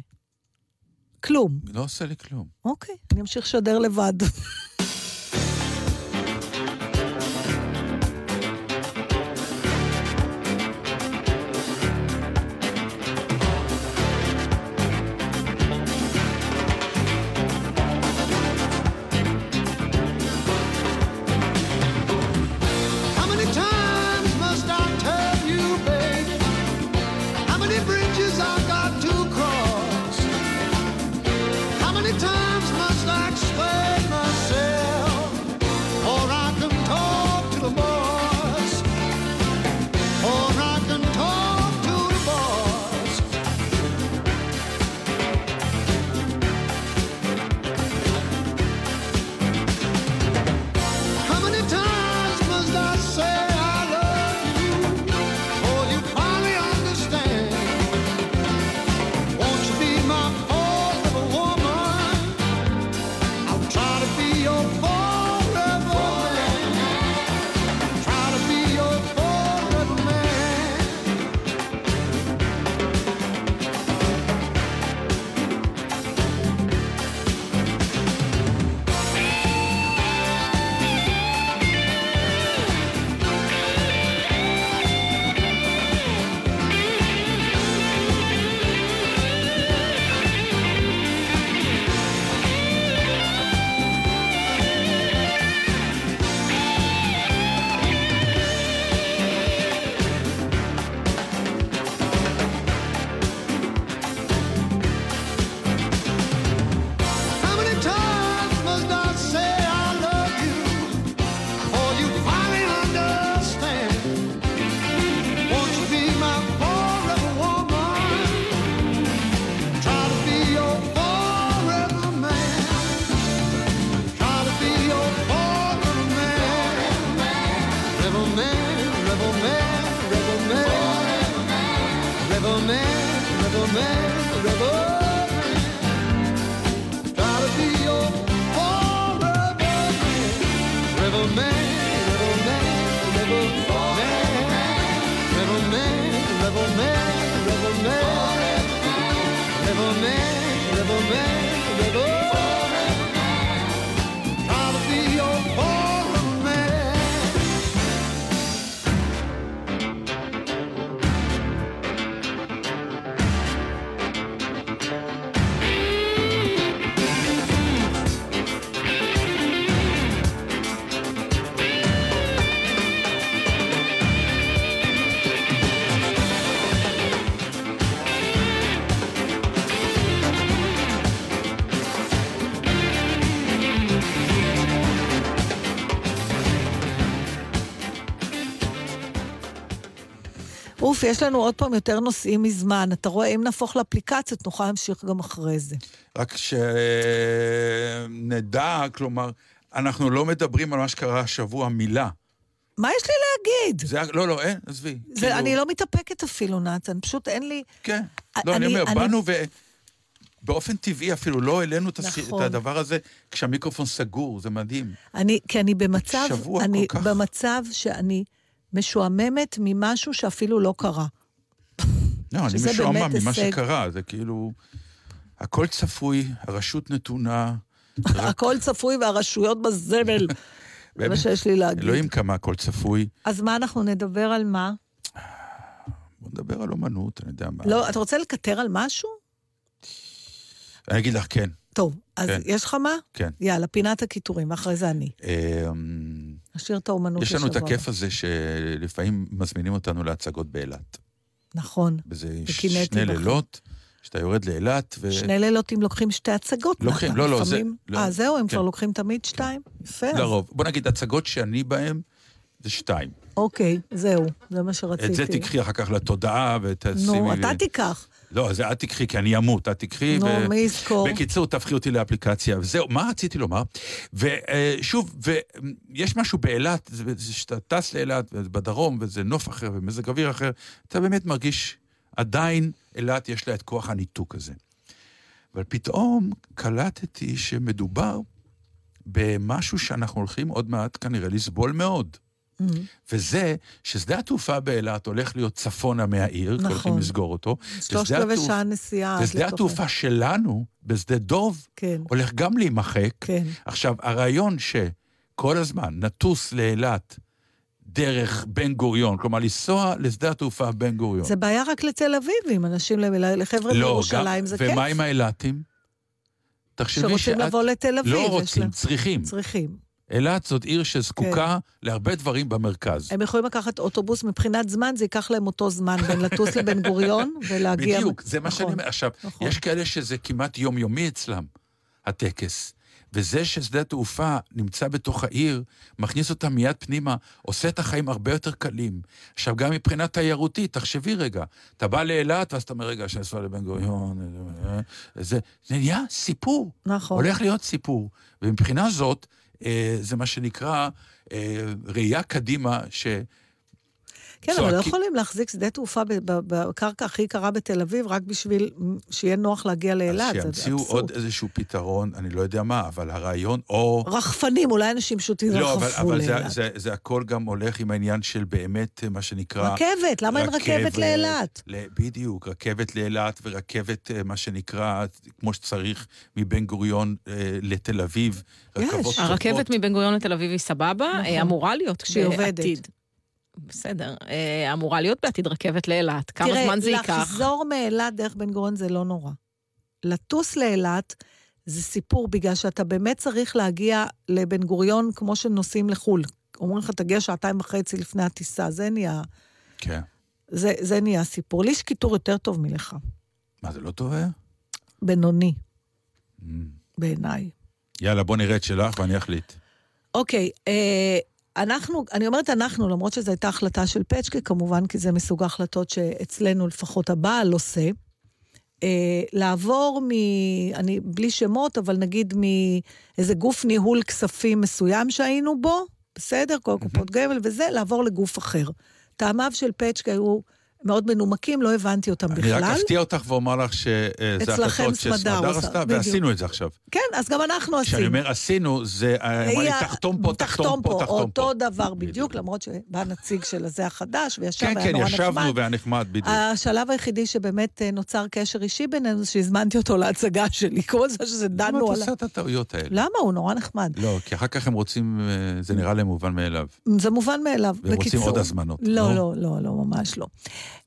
כלום. לא עושה לי כלום. אוקיי, אני אמשיך לשדר לבד. אוף, יש לנו עוד פעם יותר נושאים מזמן. אתה רואה, אם נהפוך לאפליקציות, נוכל להמשיך גם אחרי זה. רק שנדע, כלומר, אנחנו לא מדברים על מה שקרה השבוע מילה. מה יש לי להגיד? זה, לא, לא, אין, עזבי. זה, כאילו, אני לא מתאפקת אפילו, נתן, פשוט אין לי... כן. לא, אני אני- אומר, אני- באנו ו... באופן טבעי אפילו לא העלינו נכון. את הדבר הזה כשהמיקרופון סגור, זה מדהים. אני, כי אני במצב, שבוע אני כל כך- במצב שאני משועממת ממשהו שאפילו לא קרה. לא, אני משועמם ממה הישג. שקרה, זה כאילו... הכל צפוי, הרשות נתונה. הכל צפוי והרשויות בזבל. זה מה שיש לי להגיד. אלוהים כמה הכל צפוי. אז מה, אנחנו נדבר על מה? בוא נדבר על אומנות, אני יודע מה. לא, אתה רוצה לקטר על משהו? אני אגיד לך, כן, טוב, אז כן. יש לך מה? כן. יאללה, פינת הקיטורים, אחרי זה אני. נשאיר את האומנות יש לנו את לשבוע הכיף. הזה שלפעמים מזמינים אותנו להצגות באילת. נכון. וזה שני. לילות, שאתה יורד לאילת, ו... שני לילות אם לוקחים שתי הצגות. לוקחים, לא, לא, זה- לא, אה, זהו, הם כן. כבר לוקחים תמיד שתיים? יפה. אז- לרוב. בוא נגיד, הצגות שאני בהן, זה שתיים. אוקיי, זהו, זה מה שרציתי. את זה תיקחי אחר כך לתודעה ותשימי... נו, אתה תיקח. לא, זה את תיקחי, כי אני אמות, את תקחי. נו, מי יזכור? בקיצור, תהפכי אותי לאפליקציה. וזהו, מה רציתי לומר? ושוב, ויש משהו באילת, שאתה טס לאילת, בדרום, וזה נוף אחר ומזג אוויר אחר, אתה באמת מרגיש, עדיין אילת יש לה את כוח הניתוק הזה. אבל פתאום קלטתי שמדובר במשהו שאנחנו הולכים עוד מעט כנראה לסבול מאוד. Mm-hmm. וזה ששדה התעופה באילת הולך להיות צפונה מהעיר, כי נכון. הולכים לסגור אותו. שלושת רבעי שעה נסיעה. ושדה התעופה שלנו, בשדה דוב, כן, הולך גם להימחק. כן. עכשיו, הרעיון שכל הזמן נטוס לאילת דרך בן גוריון, כלומר לנסוע לשדה התעופה בן גוריון. זה בעיה רק לתל אביבים, אנשים, לחבר'ה לא, בירושלים זה כיף. ומה עם האילתים? תחשבי שרוצים שאת... לבוא לתל אביב. לא רוצים, להם- צריכים. צריכים. אילת זאת עיר שזקוקה להרבה דברים במרכז. הם יכולים לקחת אוטובוס, מבחינת זמן זה ייקח להם אותו זמן בין לטוס לבן גוריון ולהגיע... בדיוק, זה מה שאני נכון, אומר. עכשיו, נכון. יש כאלה שזה כמעט יומיומי אצלם, הטקס. וזה ששדה התעופה נמצא בתוך העיר, מכניס אותם מיד פנימה, עושה את החיים הרבה יותר קלים. עכשיו, גם מבחינה תיירותית, תחשבי רגע, אתה בא לאילת, ואז אתה אומר, רגע, שאני אסוע לבן גוריון, אה, אה, זה, זה נהיה סיפור. נכון. הולך להיות סיפור. ומבחינה זאת, אה, זה מה שנקרא אה, ראייה קדימה, ש... כן, אבל לא. יכולים להחזיק שדה תעופה בקרקע הכי קרה בתל אביב, רק בשביל שיהיה נוח להגיע לאילת. אז שימציאו. עוד איזשהו פתרון, אני לא יודע מה, אבל הרעיון, או... רחפנים, אולי אנשים פשוט לא, אבל, ירחפו אבל זה, לאילת. הכל גם הולך עם העניין של באמת, מה שנקרא... רכבת, למה אין רכבת לאילת? בדיוק, רכבת לאילת ורכבת, אה, מה שנקרא, כמו שצריך, מבן גוריון אה, לתל אביב. יש. הרכבת. מבן גוריון לתל אביב היא סבבה, נכון. אה, אמורה להיות כשהיא עובדת. בסדר, אה, אמורה להיות בעתיד רכבת לאילת. כמה זמן זה תראה, ייקח? לחזור מאילת דרך בן גוריון זה לא נורא. לטוס לאילת זה סיפור, בגלל שאתה באמת צריך להגיע לבן גוריון כמו שנוסעים לחו"ל. אומרים לך, תגיע שעתיים וחצי לפני הטיסה, זה נהיה, כן. זה, זה נהיה סיפור. לי יש קיטור יותר טוב מלך, מה, זה לא טוב היה? בינוני, Mm. בעיניי. יאללה, בוא נראה את שלך ואני אחליט. אוקיי, אה, אנחנו, אני אומרת אנחנו, למרות שזו הייתה החלטה של פצ'קה, כמובן, כי זה מסוג ההחלטות שאצלנו לפחות הבעל עושה. אה, לעבור מ... אני בלי שמות, אבל נגיד מאיזה גוף ניהול כספים מסוים שהיינו בו, בסדר? כל קופות גמל וזה, לעבור לגוף אחר. טעמיו של פצ'קה היו מאוד מנומקים, לא הבנתי אותם אני בכלל. רק אפתיע אותך ואומר לך שזה אצלכם החלטות סמדר שסמדר עשתה. ועשינו את זה עכשיו. כן, אז גם אנחנו עשינו. כשאני אומר עשינו, זה אה, אמרה לי תחתום פה, תחתום פה, תחתום פה. אותו דבר בדיוק. למרות שבא נציג של הזה החדש, וישב, כן, והיה כן, נורא ישבנו נחמד. והיה נחמד, בדיוק. השלב היחידי שבאמת אה, נוצר קשר אישי בינינו, זה שהזמנתי אותו להצגה שלי. כל זה שזה למה דנו את עליו. עושה את הטעויות האלה? למה? הוא נורא נחמד. לא, כי אחר כך הם רוצים, אה, זה נראה להם מובן מאליו. זה מובן מאליו, והם רוצים בקיצור. עוד הזמנות, לא, נו. לא, לא, לא, ממש לא.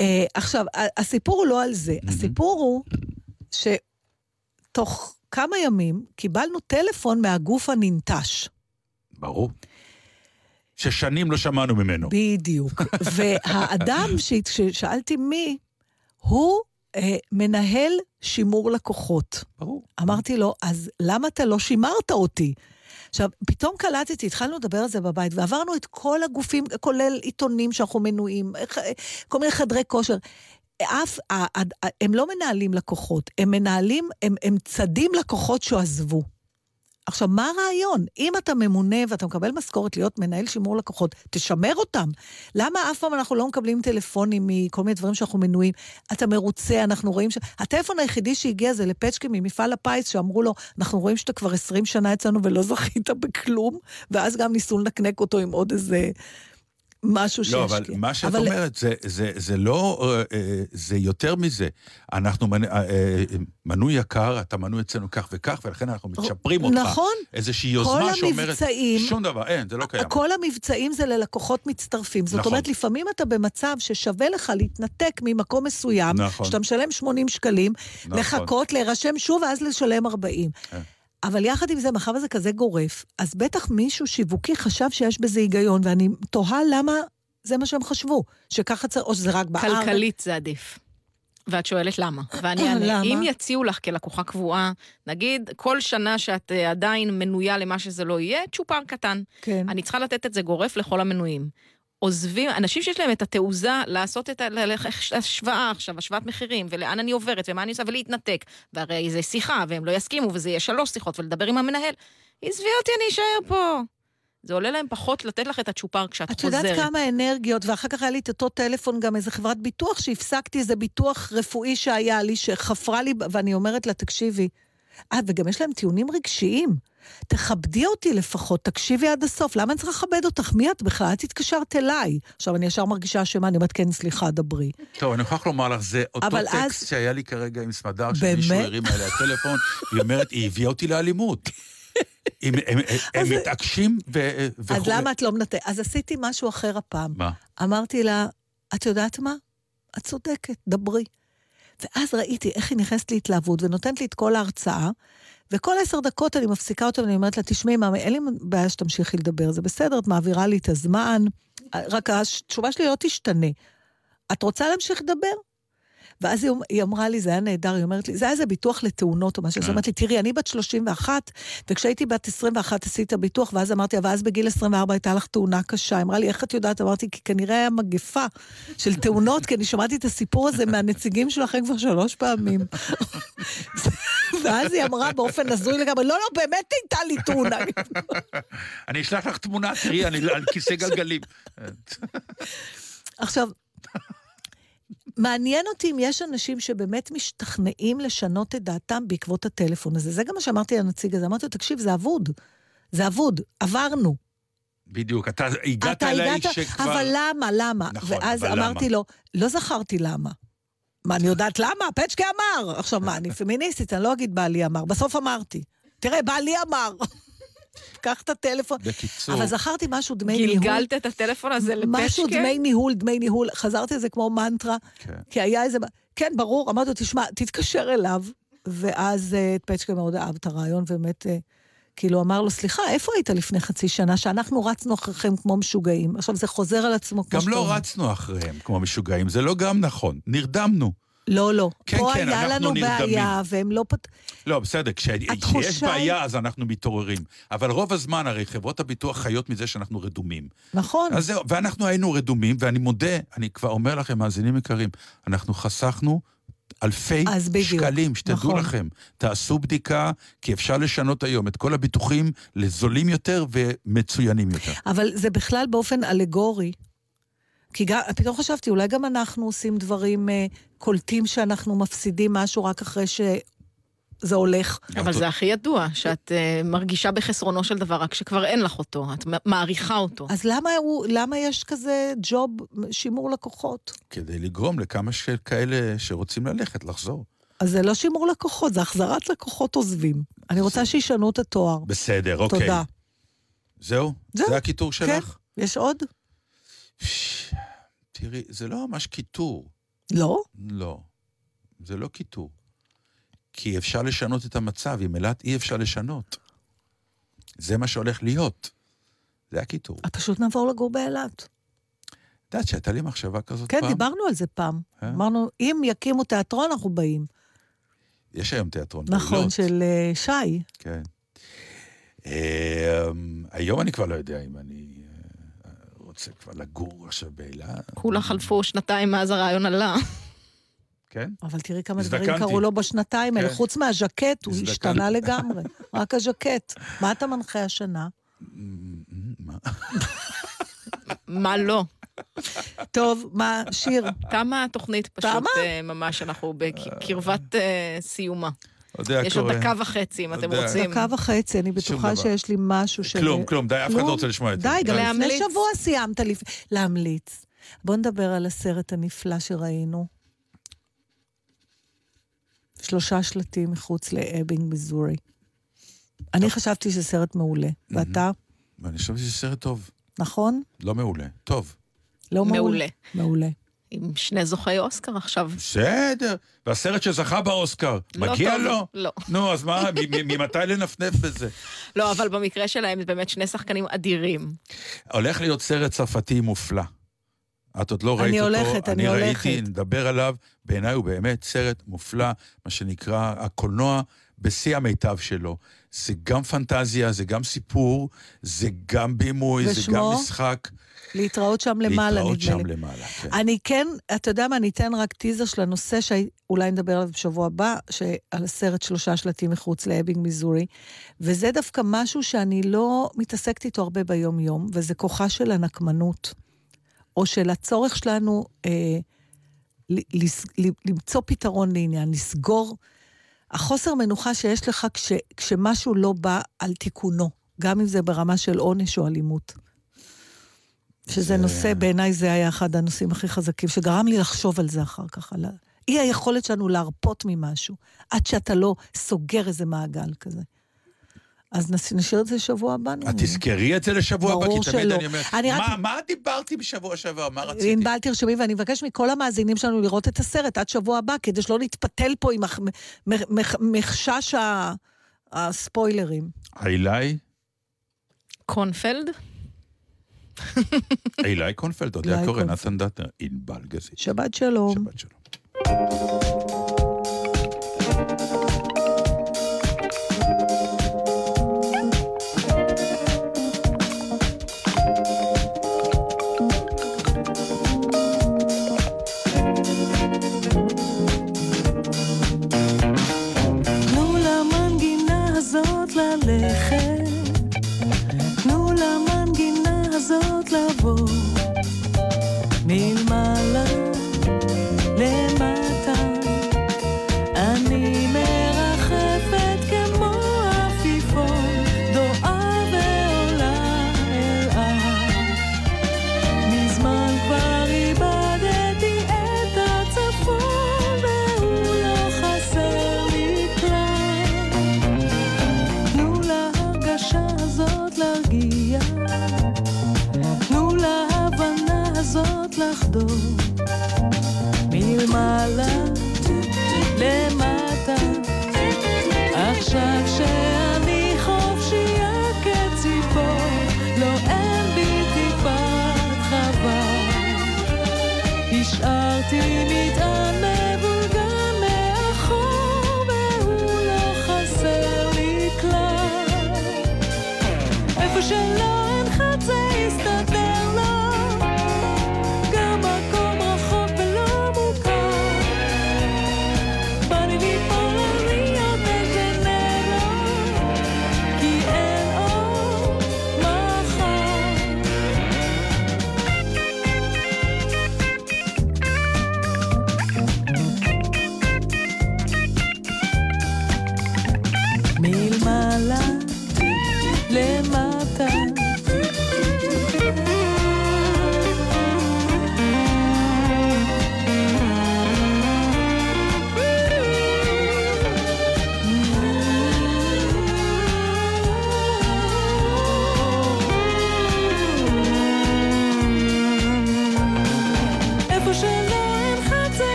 אה, עכשיו, הסיפור הוא לא על זה. הסיפור הוא שתוך כמה ימים קיבלנו טלפון מהגוף הננטש. ברור. ששנים לא שמענו ממנו. בדיוק. והאדם ששאלתי מי, הוא אה, מנהל שימור לקוחות. ברור. אמרתי לו, אז למה אתה לא שימרת אותי? עכשיו, פתאום קלטתי, התחלנו לדבר על זה בבית, ועברנו את כל הגופים, כולל עיתונים שאנחנו מנויים, כל מיני חדרי כושר. אף, הם לא מנהלים לקוחות, הם מנהלים, הם, הם צדים לקוחות שעזבו. עכשיו, מה הרעיון? אם אתה ממונה ואתה מקבל משכורת להיות מנהל שימור לקוחות, תשמר אותם. למה אף פעם אנחנו לא מקבלים טלפונים מכל מיני דברים שאנחנו מנויים? אתה מרוצה, אנחנו רואים ש... הטלפון היחידי שהגיע זה לפצ'קי ממפעל הפיס, שאמרו לו, אנחנו רואים שאתה כבר 20 שנה אצלנו ולא זכית בכלום, ואז גם ניסו לנקנק אותו עם עוד איזה משהו לא, אבל שהשקיע. מה שאת אבל- אומרת, זה, זה, זה לא, אה, אה, זה יותר מזה. אנחנו אה, מנוי יקר, אתה מנוי אצלנו כך וכך, ולכן אנחנו מצ'פרים אותך. נכון. איזושהי יוזמה כל שאומרת, המבצעים- שום דבר, אין, זה לא קיים. כל המבצעים זה ללקוחות מצטרפים. זאת נכון. אומרת, לפעמים אתה במצב ששווה לך להתנתק ממקום מסוים, נכון. שאתה משלם 80 שקלים, נכון. לחכות, להירשם שוב, ואז לשלם 40. כן. אבל יחד עם זה, מאחר וזה כזה גורף, אז בטח מישהו שיווקי חשב שיש בזה היגיון, ואני תוהה למה זה מה שהם חשבו, שככה צריך, או שזה רק בארץ. כלכלית זה עדיף. ואת שואלת למה. ואני אענה, למה? אם יציעו לך כלקוחה קבועה, נגיד, כל שנה שאת אה, עדיין מנויה למה שזה לא יהיה, צ'ופר קטן. כן. אני צריכה לתת את זה גורף לכל המנויים. עוזבים, אנשים שיש להם את התעוזה לעשות את ההשוואה עכשיו, השוואת מחירים, ולאן אני עוברת, ומה אני עושה, ולהתנתק. והרי זה שיחה, והם לא יסכימו, וזה יהיה שלוש שיחות, ולדבר עם המנהל. עזבי אותי, אני אשאר פה. זה עולה להם פחות לתת לך את הצ'ופר כשאת את חוזרת. יודעת כמה אנרגיות, ואחר כך היה לי את אותו טלפון, גם איזה חברת ביטוח, שהפסקתי איזה ביטוח רפואי שהיה לי, שחפרה לי, ואני אומרת לה, תקשיבי, אה, וגם יש להם טיעונים רגשיים. תכבדי אותי לפחות, תקשיבי עד הסוף, למה אני צריכה לכבד אותך? מי את בכלל? את התקשרת אליי. עכשיו, אני ישר מרגישה אשמה, אני אומרת, כן, סליחה, דברי. טוב, אני מוכרח לומר לך, זה אותו טקסט אז- שהיה לי כרגע עם סמדר? שמישהו הרים אליה טלפון, היא אומרת, היא הביאה אותי לאלימות. הם, הם, הם, מתעקשים ו... אז. למה את לא מנתקת? אז עשיתי משהו אחר הפעם. מה? אמרתי לה, את יודעת מה? את צודקת, דברי. ואז ראיתי איך היא נכנסת להתלהבות ונותנת לי את כל ההרצאה, וכל עשר דקות אני מפסיקה אותה ואני אומרת לה, תשמעי, מאמי, אין לי בעיה שתמשיכי לדבר, זה בסדר, את מעבירה לי את הזמן, רק התשובה שלי לא תשתנה. את רוצה להמשיך לדבר? ואז היא, היא אמרה לי, זה היה נהדר, היא אומרת לי, זה היה איזה ביטוח לתאונות או משהו. אז היא אומרת לי, תראי, אני בת 31, וכשהייתי בת 21 עשיתי את הביטוח, ואז אמרתי, ואז בגיל 24 הייתה לך תאונה קשה. היא אמרה לי, איך את יודעת? אמרתי, כי כנראה היה מגפה של תאונות, כי אני שמעתי את הסיפור הזה מהנציגים שלכם כבר שלוש פעמים. ואז היא אמרה באופן הזוי לגמרי, לא, לא, באמת הייתה לי תאונה. אני אשלח לך תמונה, תראי, אני על כיסא גלגלים. עכשיו, מעניין אותי אם יש אנשים שבאמת משתכנעים לשנות את דעתם בעקבות הטלפון הזה. זה גם מה שאמרתי לנציג הזה. אמרתי לו, תקשיב, זה אבוד. זה אבוד, עברנו. בדיוק, אתה הגעת אתה אליי הגעת, שכבר... אבל למה, למה? נכון, ואז אבל אמרתי למה? לו, לא זכרתי למה. מה, אני יודעת למה? פצ'קה אמר. עכשיו, מה, אני פמיניסטית, אני לא אגיד בעלי אמר. בסוף אמרתי. תראה, בעלי אמר. קח את הטלפון. בקיצור, אבל זכרתי משהו דמי ניהול. גלגלת את הטלפון הזה לפשקה? משהו דמי ניהול, דמי ניהול, חזרתי על זה כמו מנטרה, כן. כי היה איזה... כן, ברור, אמרתי לו, תשמע, תתקשר אליו. ואז אה, פצ'קה מאוד אהב את הרעיון, ובאמת, אה, כאילו, אמר לו, סליחה, איפה היית לפני חצי שנה, שאנחנו רצנו אחריכם כמו משוגעים? עכשיו, זה חוזר על עצמו כמו גם שאתה לא אומר. רצנו אחריהם כמו משוגעים, זה לא גם נכון, נרדמנו. לא, לא. כן, פה כן, היה לנו נרדמים. בעיה, והם לא פת... לא, בסדר, כשיש בעיה אז אנחנו מתעוררים. אבל רוב הזמן הרי חברות הביטוח חיות מזה שאנחנו רדומים. נכון. אז זהו, ואנחנו היינו רדומים, ואני מודה, אני כבר אומר לכם, מאזינים יקרים, אנחנו חסכנו אלפי שקלים, שתדעו נכון. לכם. תעשו בדיקה, כי אפשר לשנות היום את כל הביטוחים לזולים יותר ומצוינים יותר. אבל זה בכלל באופן אלגורי. כי גם, פתאום חשבתי, אולי גם אנחנו עושים דברים, אה, קולטים שאנחנו מפסידים משהו רק אחרי שזה הולך. אבל זה הכי ידוע, שאת אה, מרגישה בחסרונו של דבר רק כשכבר אין לך אותו, את מעריכה אותו. אז למה, הוא, למה יש כזה ג'וב שימור לקוחות? כדי לגרום לכמה שכאלה שרוצים ללכת, לחזור. אז זה לא שימור לקוחות, זה החזרת לקוחות עוזבים. אני רוצה שישנו את התואר. בסדר, אוקיי. תודה. זהו? זהו, זה הכיתור כן. שלך? יש עוד? תראי, זה לא ממש כיתור. לא? לא. זה לא כיתור. כי אפשר לשנות את המצב, עם אילת אי אפשר לשנות. זה מה שהולך להיות. זה הכיתור. אז פשוט נעבור לגור באילת. את יודעת שהייתה לי מחשבה כזאת כן, פעם? דיברנו על זה פעם. אה? אמרנו, אם יקימו תיאטרון, אנחנו באים. יש היום תיאטרון. נכון, באילות. של אה, שי. כן. אה, היום אני כבר לא יודע אם אני רוצה כבר לגור עכשיו באילת. כולה חלפו שנתיים מאז הרעיון עלה. כן? אבל תראי כמה הזדקנתי. דברים קרו לו בשנתיים האלה. כן. חוץ מהז'קט, הוא הזדקנתי. השתנה לגמרי. רק הז'קט. מה אתה מנחה השנה? מה? מה לא? טוב, מה, שיר? תמה התוכנית פשוט, תמה? אה, ממש, אנחנו בקרבת אה, סיומה. יודע, יש עוד. דקה וחצי, אם אתם. רוצים. דקה וחצי, אני בטוחה. שיש לי משהו של... כלום, כלום, די, אף אחד. לא רוצה לשמוע את זה. די, גם לפני? שבוע סיימת. להמליץ. בוא נדבר על הסרט הנפלא שראינו. שלושה שלטים מחוץ לאבינג, מיזורי. אני חשבתי שזה סרט מעולה. ואתה? ואני חושב שזה סרט טוב. נכון? לא מעולה. טוב. לא מעולה? מעולה. עם שני זוכי אוסקר עכשיו. בסדר. והסרט שזכה באוסקר, לא מגיע טוב, לו? לא. נו, אז מה, ממתי לנפנף בזה? לא, אבל במקרה שלהם זה באמת שני שחקנים אדירים. הולך להיות סרט צרפתי מופלא. את עוד לא אני ראית אותו. הולכת, אני ראיתי, הולכת. נדבר עליו. בעיניי הוא באמת סרט מופלא, מה שנקרא הקולנוע בשיא המיטב שלו. זה גם פנטזיה, זה גם סיפור, זה גם בימוי, זה ושמו? גם משחק. להתראות שם למעלה, להתראות נדמה שם לי. למעלה, כן. אני כן, אתה יודע מה, אני אתן רק טיזר של הנושא שאולי נדבר עליו בשבוע הבא, על הסרט שלושה שלטים מחוץ לאבינג, מיזורי, וזה דווקא משהו שאני לא מתעסקת איתו הרבה ביום-יום, וזה כוחה של הנקמנות, או של הצורך שלנו אה, ל- לס- ל- למצוא פתרון לעניין, לסגור. החוסר מנוחה שיש לך כש, כשמשהו לא בא על תיקונו, גם אם זה ברמה של עונש או אלימות. שזה זה- נושא, בעיניי זה היה אחד הנושאים הכי חזקים, שגרם לי לחשוב על זה אחר כך, על אי היכולת שלנו להרפות ממשהו, עד שאתה לא סוגר איזה מעגל כזה. אז נש- נשאיר את זה לשבוע הבא. את. תזכרי את זה לשבוע הבא, כי תמיד שלא. אני אומר, אני רק- מה, מה דיברתי בשבוע שעבר? מה רציתי? ענבל תרשמי, ואני מבקש מכל המאזינים שלנו לראות את הסרט עד שבוע הבא, כדי שלא נתפתל פה עם הח- מ- מ- מחשש הספוילרים. אילי? קונפלד? אילי קונפלד, אילי קורן, קונפלד. נתן דטנר, ענבל גזית. שבת שלום. שבת שלום.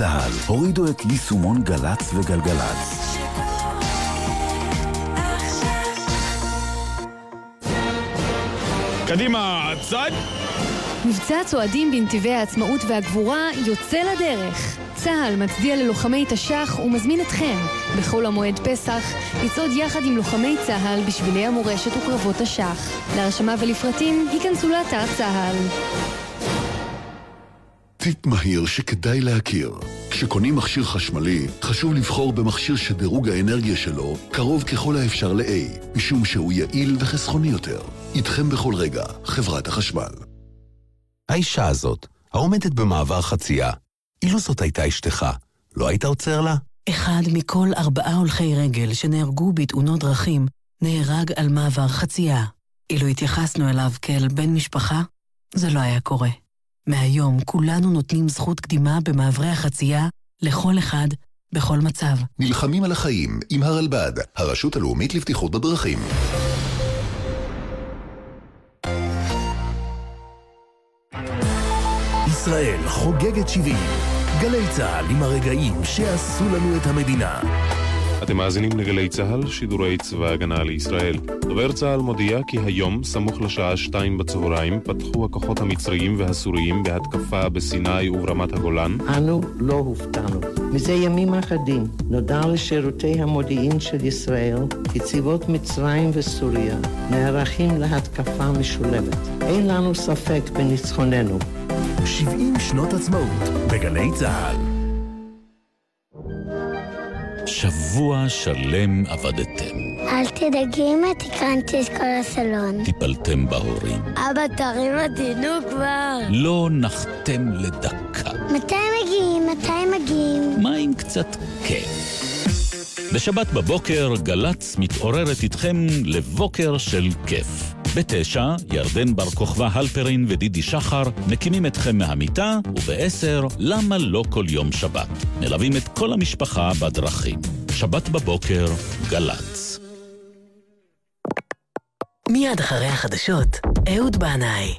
צה"ל. הורידו את יישומון גל"צ וגלגלצ. קדימה, צד! מבצע צועדים בנתיבי העצמאות והגבורה יוצא לדרך. צה"ל מצדיע ללוחמי תש"ח ומזמין אתכם, בחול המועד פסח, לצעוד יחד עם לוחמי צה"ל בשבילי המורשת וקרבות תש"ח. להרשמה ולפרטים, היכנסו לאתר צה"ל. טיפ מהיר שכדאי להכיר. כשקונים מכשיר חשמלי, חשוב לבחור במכשיר שדירוג האנרגיה שלו קרוב ככל האפשר ל-A, משום שהוא יעיל וחסכוני יותר. איתכם בכל רגע, חברת החשמל. האישה הזאת, העומדת במעבר חצייה, אילו זאת הייתה אשתך, לא היית עוצר לה? אחד מכל ארבעה הולכי רגל שנהרגו בתאונות דרכים נהרג על מעבר חצייה. אילו התייחסנו אליו כאל בן משפחה, זה לא היה קורה. מהיום כולנו נותנים זכות קדימה במעברי החצייה לכל אחד, בכל מצב. נלחמים על החיים עם הרלב"ד, הרשות הלאומית לבטיחות בדרכים. ישראל חוגגת 70. גלי צה"ל עם הרגעים שעשו לנו את המדינה. אתם מאזינים לגלי צה"ל, שידורי צבא ההגנה לישראל. דובר צה"ל מודיע כי היום, סמוך לשעה שתיים בצהריים, פתחו הכוחות המצריים והסוריים בהתקפה בסיני וברמת הגולן. אנו לא הופתענו. מזה ימים אחדים נודע לשירותי המודיעין של ישראל כי צבאות מצרים וסוריה נערכים להתקפה משולבת. אין לנו ספק בניצחוננו. 70 שנות עצמאות בגלי צה"ל. שבוע שלם עבדתם. אל תדאגי אמא, תקרנתי את כל הסלון. טיפלתם בהורים. אבא, תרים אותי, כבר. לא נחתם לדקה. מתי מגיעים? מתי מגיעים? מה עם קצת כיף? בשבת בבוקר גל"צ מתעוררת איתכם לבוקר של כיף. בתשע, ירדן בר כוכבא הלפרין ודידי שחר מקימים אתכם מהמיטה, ובעשר, למה לא כל יום שבת? מלווים את כל המשפחה בדרכים. שבת בבוקר, גל"צ. מיד אחרי החדשות, אהוד בנאי.